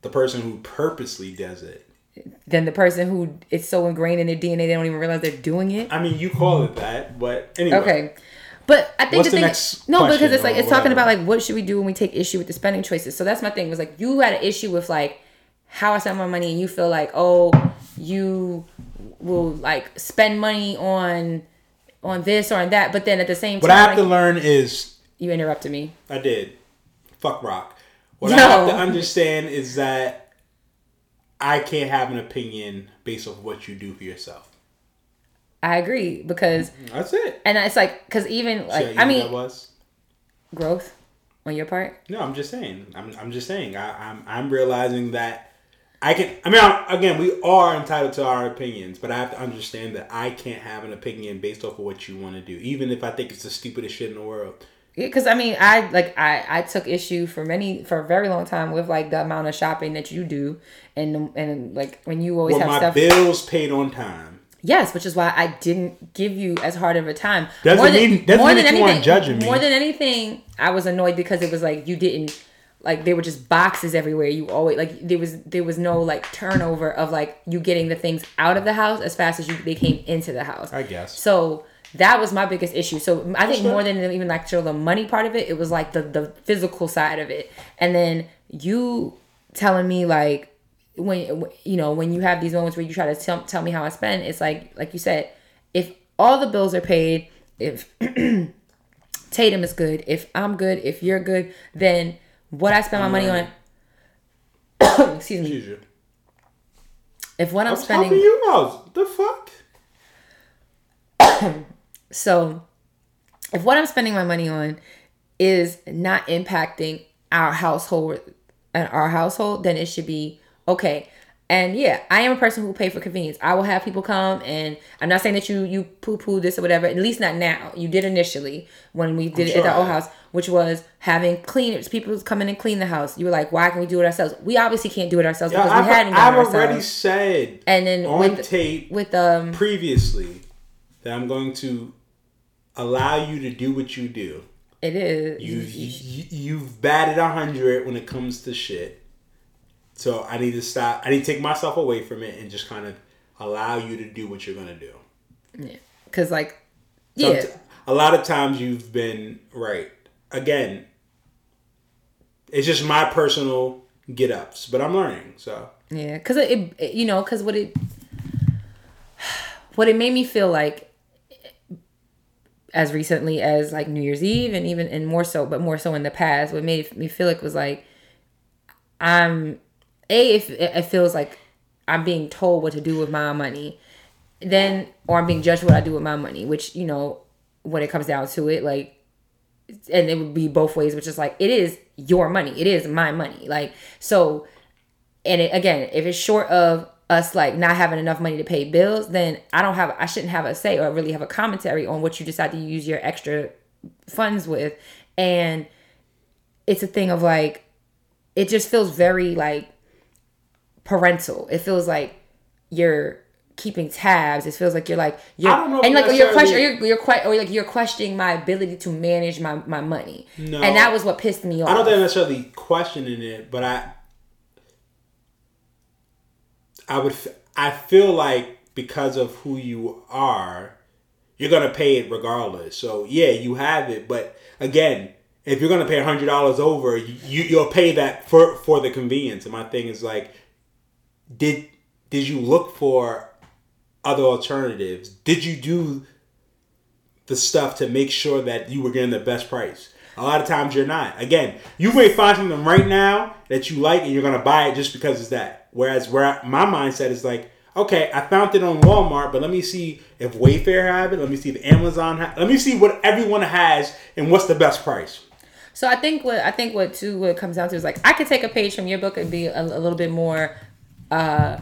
The person who purposely does it. than the person who it's so ingrained in their DNA they don't even realize they're doing it? I mean, you call it that, but anyway. Okay. But I think What's the the thing no, because it's like it's talking about like what should we do when we take issue with the spending choices. So that's my thing was like you had an issue with like how I spend my money and you feel like oh you will like spend money on on this or on that, but then at the same time What I have to learn is you interrupted me. I did. Fuck rock. What I have to understand is that I can't have an opinion based off what you do for yourself. I agree because That's it. and it's like because even like See I mean was. growth on your part. No, I'm just saying. I'm, I'm just saying. I, I'm I'm realizing that I can. I mean, I, again, we are entitled to our opinions, but I have to understand that I can't have an opinion based off of what you want to do, even if I think it's the stupidest shit in the world. because I mean, I like I I took issue for many for a very long time with like the amount of shopping that you do, and and like when you always Were have my stuff. bills paid on time? Yes, which is why I didn't give you as hard of a time. Doesn't more than, mean- doesn't more mean than anything, weren't judging me. More than anything, I was annoyed because it was like you didn't like there were just boxes everywhere. You always like there was there was no like turnover of like you getting the things out of the house as fast as you they came into the house. I guess. So that was my biggest issue. So I think fair. more than even like sure the money part of it, it was like the the physical side of it. And then you telling me like when you know when you have these moments where you try to tell, tell me how I spend, it's like like you said, if all the bills are paid, if Tatum is good, if I'm good, if you're good, then what I spend my money on. excuse me. Excuse you. If what I'm I'm spending, you out. The fuck? So, if what I'm spending my money on is not impacting our household and our household, then it should be okay. And yeah, I am a person who pay for convenience. I will have people come, and I'm not saying that you you poo poo this or whatever. At least not now. You did initially when we did it sure at the old house, which was having cleaners. People come in and clean the house. You were like, why can we do it ourselves? We obviously can't do it ourselves Yeah, because I've, we hadn't done I've ourselves. already said and then on with tape with um previously that I'm going to allow you to do what you do. it is You, you you've batted a hundred when it comes to shit. So I need to stop. I need to take myself away from it and just kind of allow you to do what you're gonna do. Yeah, because like yeah. Somet- A lot of times you've been right. Again, it's just my personal get ups, but I'm learning. So Yeah, because it, it, you know, because what it, what it made me feel like, as recently as like New Year's Eve, and even and more so, but more so in the past, what made me feel like was like, I'm, a if it feels like I'm being told what to do with my money, then or I'm being judged what I do with my money, which you know, when it comes down to it, like and it would be both ways, which is like it is your money, it is my money, like so. And it, again, if it's short of us like not having enough money to pay bills, then I don't have, I shouldn't have a say or really have a commentary on what you decide to use your extra funds with. And it's a thing of like, it just feels very like parental. It feels like you're keeping tabs. It feels like you're like you're I don't know and like you're necessarily- questioning you're, you're que- or like you're questioning my ability to manage my my money. No. and that was what pissed me off. I don't think I'm necessarily questioning it, but I I would I feel like because of who you are, you're gonna pay it regardless. So yeah, you have it, but again, if you're gonna pay hundred dollars over, you you'll pay that for for the convenience. And my thing is like, did did you look for other alternatives? Did you do the stuff to make sure that you were getting the best price? A lot of times you're not. Again, you may find something right now that you like and you're gonna buy it just because it's that. Whereas where my mindset is like, okay, I found it on Walmart, but let me see if Wayfair have it. Let me see if Amazon have. Let me see what everyone has and what's the best price. So I think what I think what too what comes down to is like I could take a page from your book and be a, a little bit more uh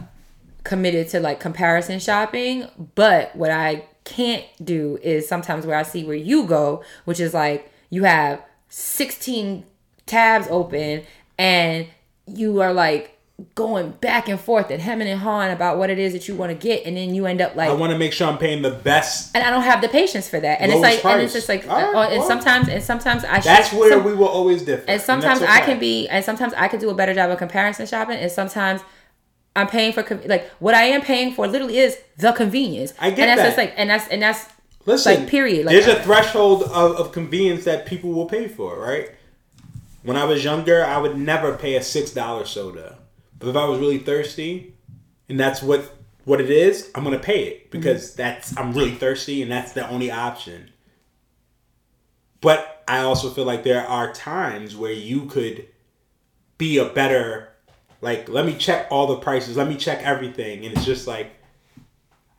committed to like comparison shopping, but what I can't do is sometimes where I see where you go, which is like you have 16 tabs open and you are like going back and forth and hemming and hawing about what it is that you want to get and then you end up like I want to make sure I'm paying the best. and I don't have the patience for that. And it's like and it's just like right, uh, and sometimes and sometimes I That's should- where some- we will always differ. and sometimes that's I can be, and sometimes I can do a better job of comparison shopping, and sometimes I'm paying for like what I am paying for literally is the convenience. I get and that's that. just like, and that's and that's Listen, like, period. Like- there's a threshold of, of convenience that people will pay for, right? When I was younger, I would never pay a six dollar soda, but if I was really thirsty, and that's what what it is, I'm gonna pay it because mm-hmm. that's I'm really thirsty, and that's the only option. But I also feel like there are times where you could be a better, like, let me check all the prices, let me check everything, and it's just like,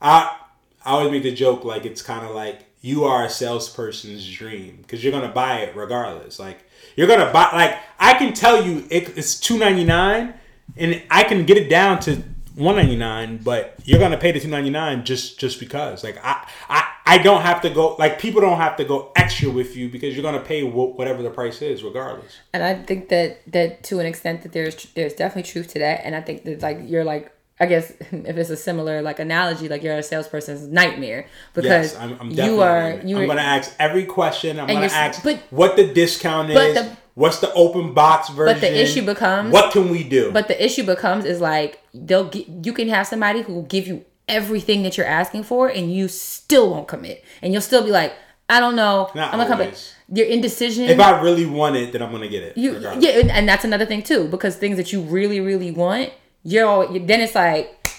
I I always make the joke like it's kind of like you are a salesperson's dream because you're gonna buy it regardless. Like you're gonna buy like I can tell you it, it's two ninety nine and I can get it down to one ninety nine, but you're gonna pay the two ninety nine just just because. Like I I I don't have to go like people don't have to go extra with you because you're gonna pay wh- whatever the price is regardless. And I think that that to an extent that there's there's definitely truth to that, and I think that like you're like I guess if it's a similar like analogy, like you're a salesperson's nightmare because Yes, I'm, I'm you are you I'm gonna ask every question. I'm gonna ask but- what the discount is. the- what's the open box version? But the issue becomes- what can we do? But the issue becomes is like they'll get you can have somebody who will give you everything that you're asking for and you still won't commit. And you'll still be like, I don't know. Not I'm gonna come back. always. Your indecision. if I really want it, then I'm gonna get it. you regardless. yeah, and that's another thing too, because things that you really, really want, you're all, then it's like,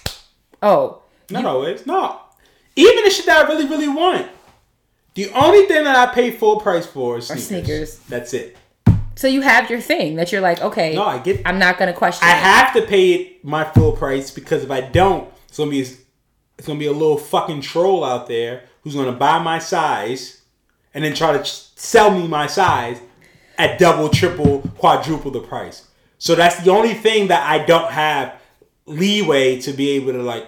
oh, Not always. No. Even the shit that I really, really want. The only thing that I pay full price for is sneakers. sneakers. That's it. so you have your thing that you're like, okay, No, I get- I'm not gonna question. I it. have to pay it my full price because if I don't, it's gonna be it's gonna be a little fucking troll out there who's gonna buy my size and then try to sell me my size at double, triple, quadruple the price. So that's the only thing that I don't have leeway to be able to like.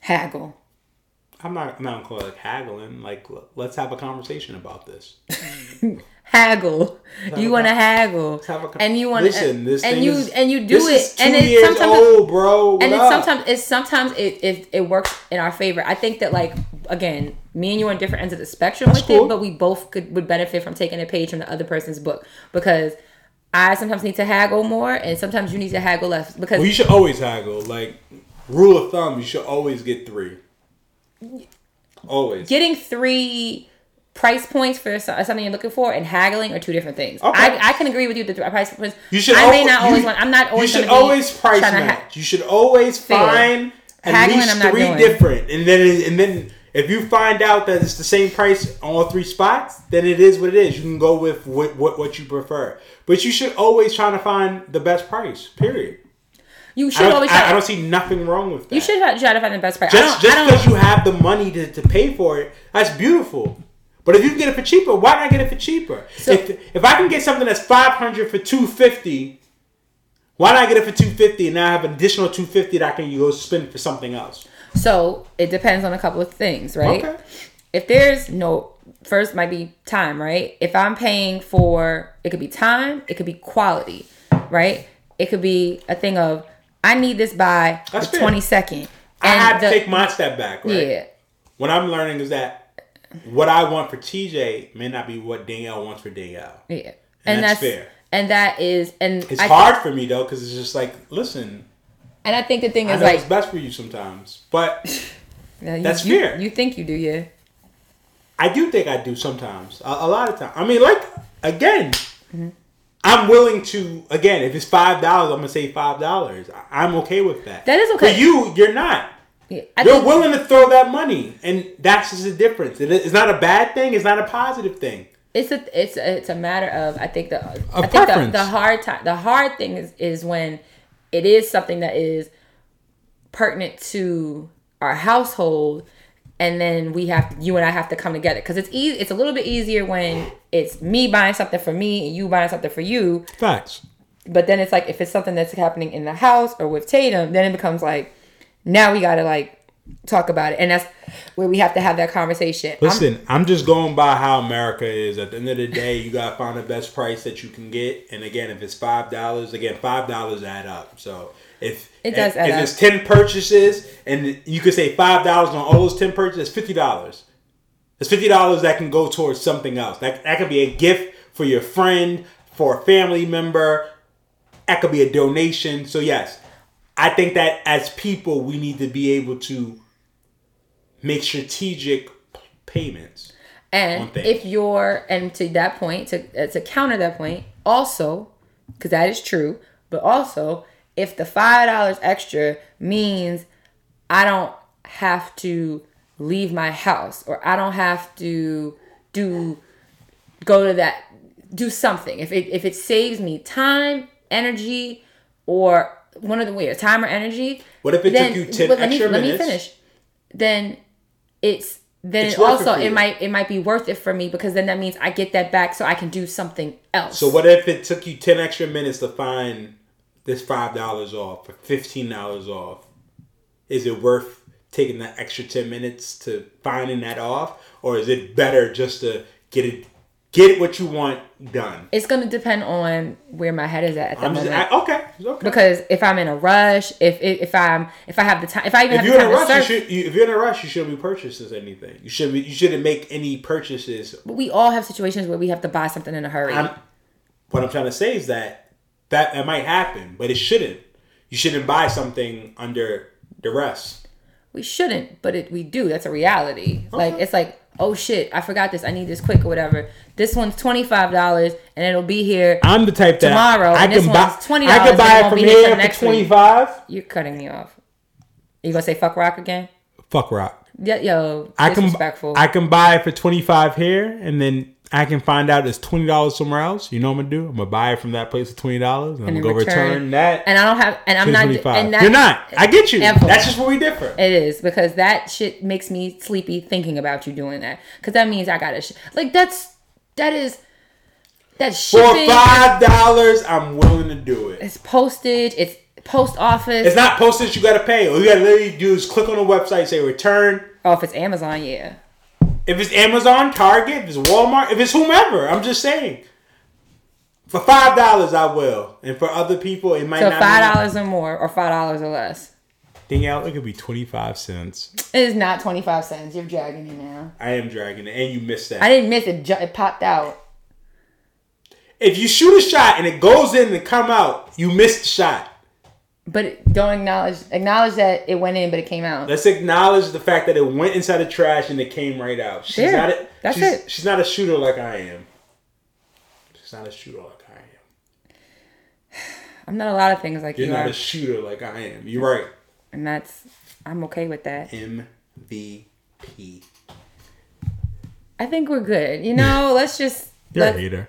haggle. I'm not. I'm not gonna call it haggling. Like, let's have a conversation about this. haggle. You want to haggle, have a con- and you want to Listen, this and you is- and you do it, and it years sometimes old, bro. What and it's sometimes it's sometimes it, it it works in our favor. I think that like again, me and you are on different ends of the spectrum with cool. it, but we both could would benefit from taking a page from the other person's book because I sometimes need to haggle more, and sometimes you need to haggle less because Well, you should always haggle. Like rule of thumb, you should always get three. Always. getting three price points for something you're looking for and haggling are two different things. Okay. I, I can agree with you that the price points. You should. I may not you- always want. I'm not always. You should always price match. ha- you should always find at least three doing. different, and then and then if you find out that it's the same price on all three spots, then it is what it is. You can go with what what, what you prefer, but you should always try to find the best price. Period. you should don't, always. I, Try, I don't see nothing wrong with that. you should try to find the best price. just I just I because you have the money to, to pay for it, that's beautiful. But if you can get it for cheaper, why not get it for cheaper? So- if if I can get something that's five hundred for two fifty, why not get it for two fifty and now I have an additional two fifty that I can go spend for something else? So it depends on a couple of things, right? Okay. If there's no first might be time, right? If I'm paying for it could be time, it could be quality, right? It could be a thing of I need this by That's the twenty second. I have to take my step back, right? yeah. What I'm learning is that what I want for TJ may not be what Danielle wants for Danielle. Yeah. And And, that's that's, fair. and that is and It's I hard for me though because it's just like, listen, and I think the thing I is know like it's best for you sometimes, but Yeah, you, That's you, fair. You think you do, yeah. I do think I do sometimes. A, a lot of times. I mean, like again, Mm-hmm. I'm willing to again. If it's five dollars, I'm gonna say five dollars. I'm okay with that. That is okay. For you, you're not. yeah. You're think- willing to throw that money, and that's just the difference. It- It's not a bad thing. It's not a positive thing. it's a it's a, it's a matter of I think the Of I think the, the hard time the hard thing is is when it is something that is pertinent to our household and then we have you and I have to come together because it's easy it's a little bit easier when it's me buying something for me and you buying something for you Facts. but then it's like if it's something that's happening in the house or with Tatum then it becomes like now we got to like talk about it and that's where we have to have that conversation I'm- Listen, I'm, just going by how America is. At the end of the day, you gotta find the best price that you can get. And again, if it's five dollars, again, five dollars add up. So if It does if, if it's ten purchases and you could say five dollars on all those ten purchases, fifty dollars. It's fifty dollars that can go towards something else. That that could be a gift for your friend, for a family member. That could be a donation. So yes, I think that as people, we need to be able to make strategic payments. And if you're, and to that point, to uh, to counter that point, also, because that is true, but also, if the five dollars extra means I don't have to leave my house or I don't have to do go to that do something. If it if it saves me time, energy, or one of the ways, time or energy. What if it took you 10 let me, extra let me finish. Then it's then It's it worth it also it, might it might be worth it for me because then that means I get that back so I can do something else. So what if it took you ten extra minutes to find this five dollars off or fifteen dollars off? Is it worth taking that extra ten minutes to finding that off, or is it better just to get it, get what you want done? It's gonna depend on where my head is at at the I'm just moment. I, okay, okay. because if I'm in a rush, if if, if I'm if I have the time, if I even if have you're the in a rush, you should. You, if you're in a rush, you shouldn't be purchasing anything. You should be. You shouldn't make any purchases but we all have situations where we have to buy something in a hurry. I'm, what I'm trying to say is that that it might happen, but it shouldn't. You shouldn't buy something under duress. we shouldn't, but it we do. That's a reality. Like it's like, oh shit, I forgot this. I need this quick or whatever. This one's twenty five dollars and it'll be here. I'm the type that Tomorrow, I can buy. $20 I can it buy it from here here for twenty five. You're cutting me off. You gonna say fuck rock again? Fuck rock. Yeah, yo, I can. I can buy it for twenty five here, and then I can find out it's twenty dollars somewhere else. You know what I'm gonna do? I'm gonna buy it from that place for twenty dollars, and I'm gonna go return, return- that. and I don't have, and I'm not, 25. and that, You're not. I get you. Ever. That's just where we differ. It is because that shit makes me sleepy thinking about you doing that. Because that means I gotta sh- like that's that is that's For five dollars, I'm willing to do it. It's postage. It's post office. It's not postage you gotta pay. All you gotta literally do is click on the website, say return. oh, if it's Amazon, yeah. If it's Amazon, Target, if it's Walmart, if it's whomever, I'm just saying. For five dollars, I will, and for other people, it might So not. five dollars or more, or five dollars or less. Danielle, it could be twenty five cents. It is not twenty five cents. You're dragging me now. I am dragging it, and you missed that. I didn't miss it. It popped out. if you shoot a shot and it goes in and come out, you missed the shot. But don't acknowledge acknowledge that it went in, but it came out. Let's acknowledge the fact that it went inside the trash and it came right out. She's There. not. A, That's she's, it. She's not a shooter like I am. She's not a shooter like I am. I'm not a lot of things like You're you not are, a shooter like I am. You're right. and that's I'm okay with that. MVP. I think we're good. You know, let's just. You're let- a hater.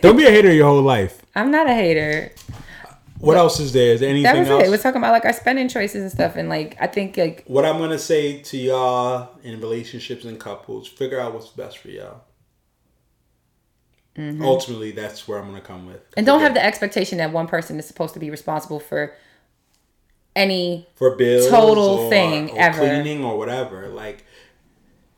Don't be a hater your whole life. I'm not a hater. What else is there? Is there anything That was else? it. We're talking about like our spending choices and stuff, and like I think like what I'm gonna say to y'all in relationships and couples, figure out what's best for y'all. Ultimately, that's where I'm gonna come with. Mm-hmm. and don't have the expectation that one person is supposed to be responsible for any for bills, total or, thing or ever. cleaning or whatever. Like,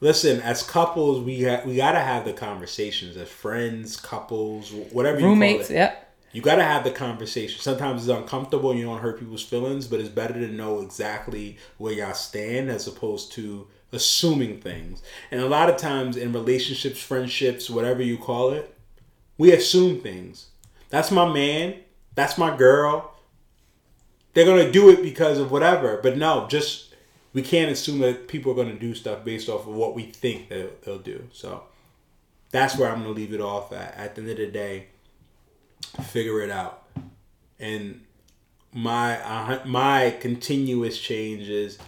listen, as couples, we ha- we gotta have the conversations as friends, couples, whatever you roommates. Yep. You gotta have the conversation. Sometimes it's uncomfortable. You don't hurt people's feelings, but it's better to know exactly where y'all stand as opposed to assuming things. And a lot of times in relationships, friendships, whatever you call it, we assume things. That's my man. That's my girl. They're gonna do it because of whatever. But no, just we can't assume that people are going to do stuff based off of what we think they'll do. So that's where I'm going to leave it off at. At the end of the day, figure it out. And my uh, my continuous change is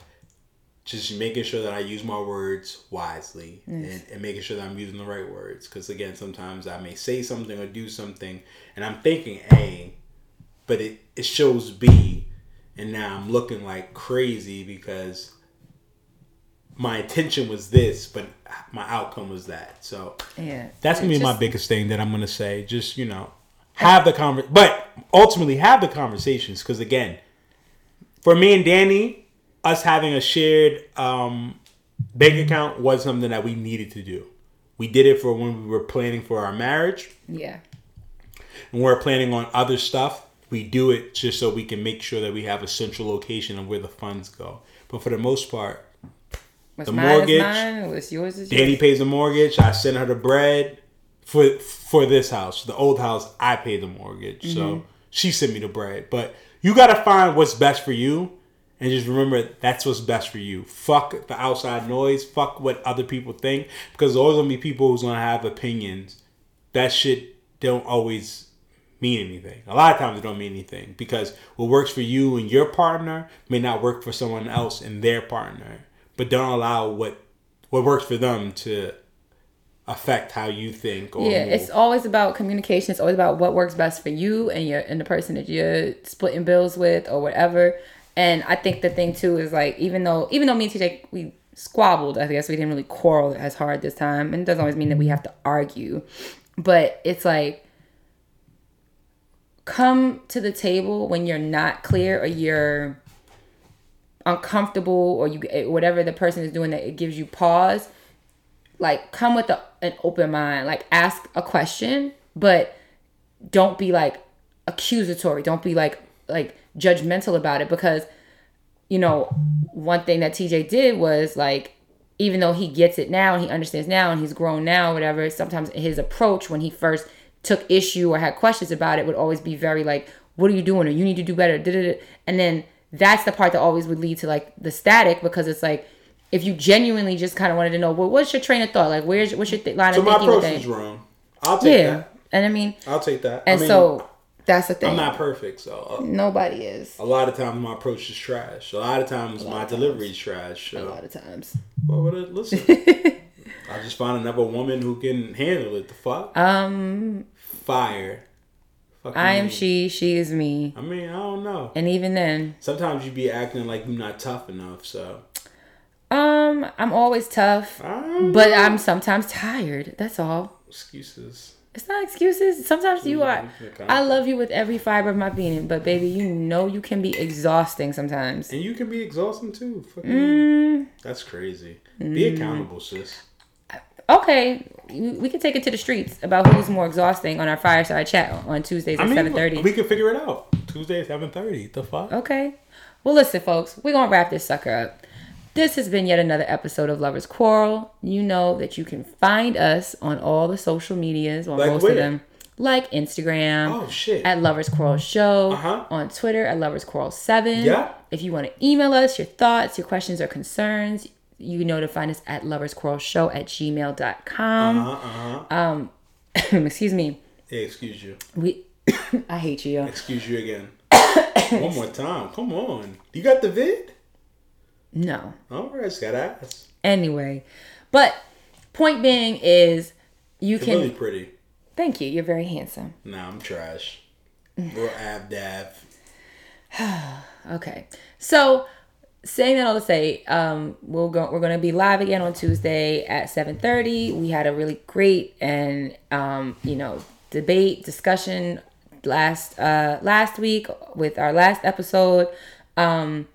just making sure that I use my words wisely and, and making sure that I'm using the right words. Because again, sometimes I may say something or do something, and I'm thinking A, but it, it shows B, and now I'm looking like crazy because my intention was this, but my outcome was that. So Yeah. that's gonna be It's my biggest thing that I'm gonna say. Just you know, have the conver, but ultimately have the conversations. Because again, for me and Dani, us having a shared um, bank account was something that we needed to do. We did it for when we were planning for our marriage, Yeah. and we're planning on other stuff. We do it just so we can make sure that we have a central location of where the funds go. But for the most part, What's The mortgage, mine. Yours Dani yours. pays the mortgage. I send her the bread for for this house. The old house, I pay the mortgage. So mm-hmm. she sent me the bread. But you gotta find what's best for you, and just remember that's what's best for you. Fuck the outside noise. Fuck what other people think, because there's always gonna be people who's gonna have opinions. That shit don't always mean anything. A lot of times it don't mean anything because what works for you and your partner may not work for someone else and their partner. But don't allow what what works for them to affect how you think or Yeah, move. it's always about communication. It's always about what works best for you and your and the person that you're splitting bills with or whatever. And I think the thing too is like even though even though me and TJ we squabbled, I guess we didn't really quarrel as hard this time. And it doesn't always mean that we have to argue. But it's like come to the table when you're not clear or you're uncomfortable or you whatever the person is doing that it gives you pause like come with a, an open mind. Like ask a question but don't be like accusatory. Don't be like like judgmental about it because you know one thing that tj did was like even though he gets it now and he understands now and he's grown now whatever sometimes his approach when he first took issue or had questions about it would always be very like what are you doing? Or you need to do better. And then that's the part that always would lead to like the static because it's like if you genuinely just kind of wanted to know well what's your train of thought like where's what's your th- line so of my thinking with approach is wrong. I'll take yeah that. and i mean I'll take that. and I mean, so that's the thing I'm not perfect, so nobody is a lot of times my approach is trash. A lot of times my delivery is trash. a lot of times well, listen, I just find another woman who can handle it. The fuck, um fire. Fucking i am me. she she is me I mean, I don't know. and even then Sometimes you be acting like you're not tough enough. So, um i'm always tough um, but i'm sometimes tired that's all excuses. it's not excuses sometimes you are i love you with every fiber of my being but baby you know you can be exhausting sometimes And you can be exhausting too. Mm. That's crazy. Be accountable, sis. okay we can take it to the streets about who's more exhausting on our fireside chat on tuesdays I at mean, 7.30 we can figure it out. Tuesday at seven thirty. The fuck? Okay. Well, listen, folks, we're going to wrap this sucker up. This has been yet another episode of Lovers Quarrel. You know that you can find us on all the social medias, on Like most where? of them, like Instagram Oh shit. at Lovers Quarrel Show, Uh-huh. on Twitter at Lovers Quarrel 7. Yeah. If you want to email us your thoughts, your questions, or concerns, you know to find us at loversquarrelshow at gmail.com. uh huh. Uh-huh. Um, Excuse me. Hey, excuse you. We I hate you, yo. Excuse you again. One more time. Come on. You got the vid? No. All right, just gotta ask. Anyway, but point being is you You're can really pretty. thank you. You're very handsome. Nah, I'm trash. Real ab dab. Okay, so saying that all to say, um, we'll go. We're going to be live again on Tuesday at seven thirty. We had a really great and um, you know debate discussion last uh last week with our last episode. Um,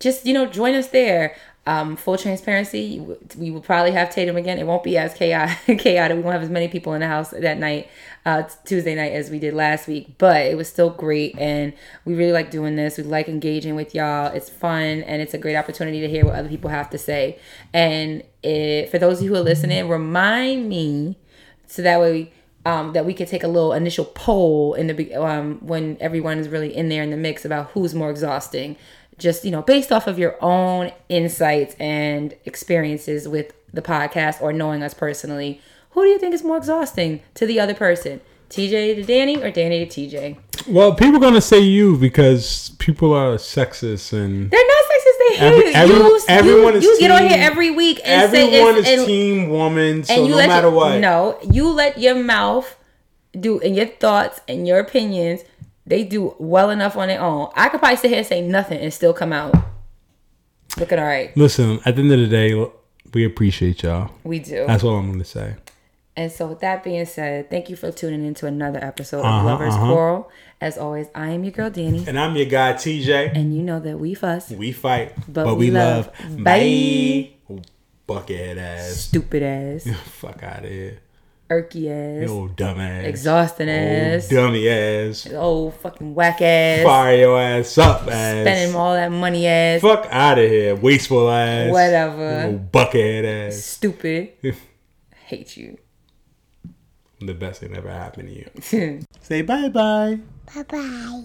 just you know join us there. Um full transparency we will probably have tatum again. It won't be as chaotic chaotic. We won't have as many people in the house that night uh tuesday night as we did last week but it was still great and we really like doing this. We like engaging with y'all. It's fun and it's a great opportunity to hear what other people have to say. And it, for those of you who are listening remind me so that way um, that we could take a little initial poll in the um, when everyone is really in there in the mix about who's more exhausting. Just you know based off of your own insights and experiences with the podcast or knowing us personally who do you think is more exhausting to the other person tj to Dani or Dani to tj Well, people are gonna say you because people are sexist and they're not sexist they hate Every- you everyone- you, everyone you, is you get on here every week and say everyone it's, is and, team woman. So and you no let matter your, what, no you let your mouth do and your thoughts and your opinions they do well enough on their own i could probably sit here and say nothing and still come out looking all right listen. At the end of the day, we appreciate y'all. we do That's all I'm gonna say. And so, with that being said, thank you for tuning in to another episode of Uh-huh, Lovers uh-huh. Quarrel. As always, I am your girl Dani, And I'm your guy TJ. and you know that we fuss, We fight, But but we love. Bye. Bucket ass. stupid ass, Fuck out of here. Irky ass, You old dumb ass. exhausting oh, ass, Dummy ass. old fucking whack ass, Fire your ass up ass. spending all that money ass, Fuck out of here. Wasteful ass. Whatever. You old buckethead ass. stupid. Hate you. The best thing ever happened to you. Say bye bye. Bye bye.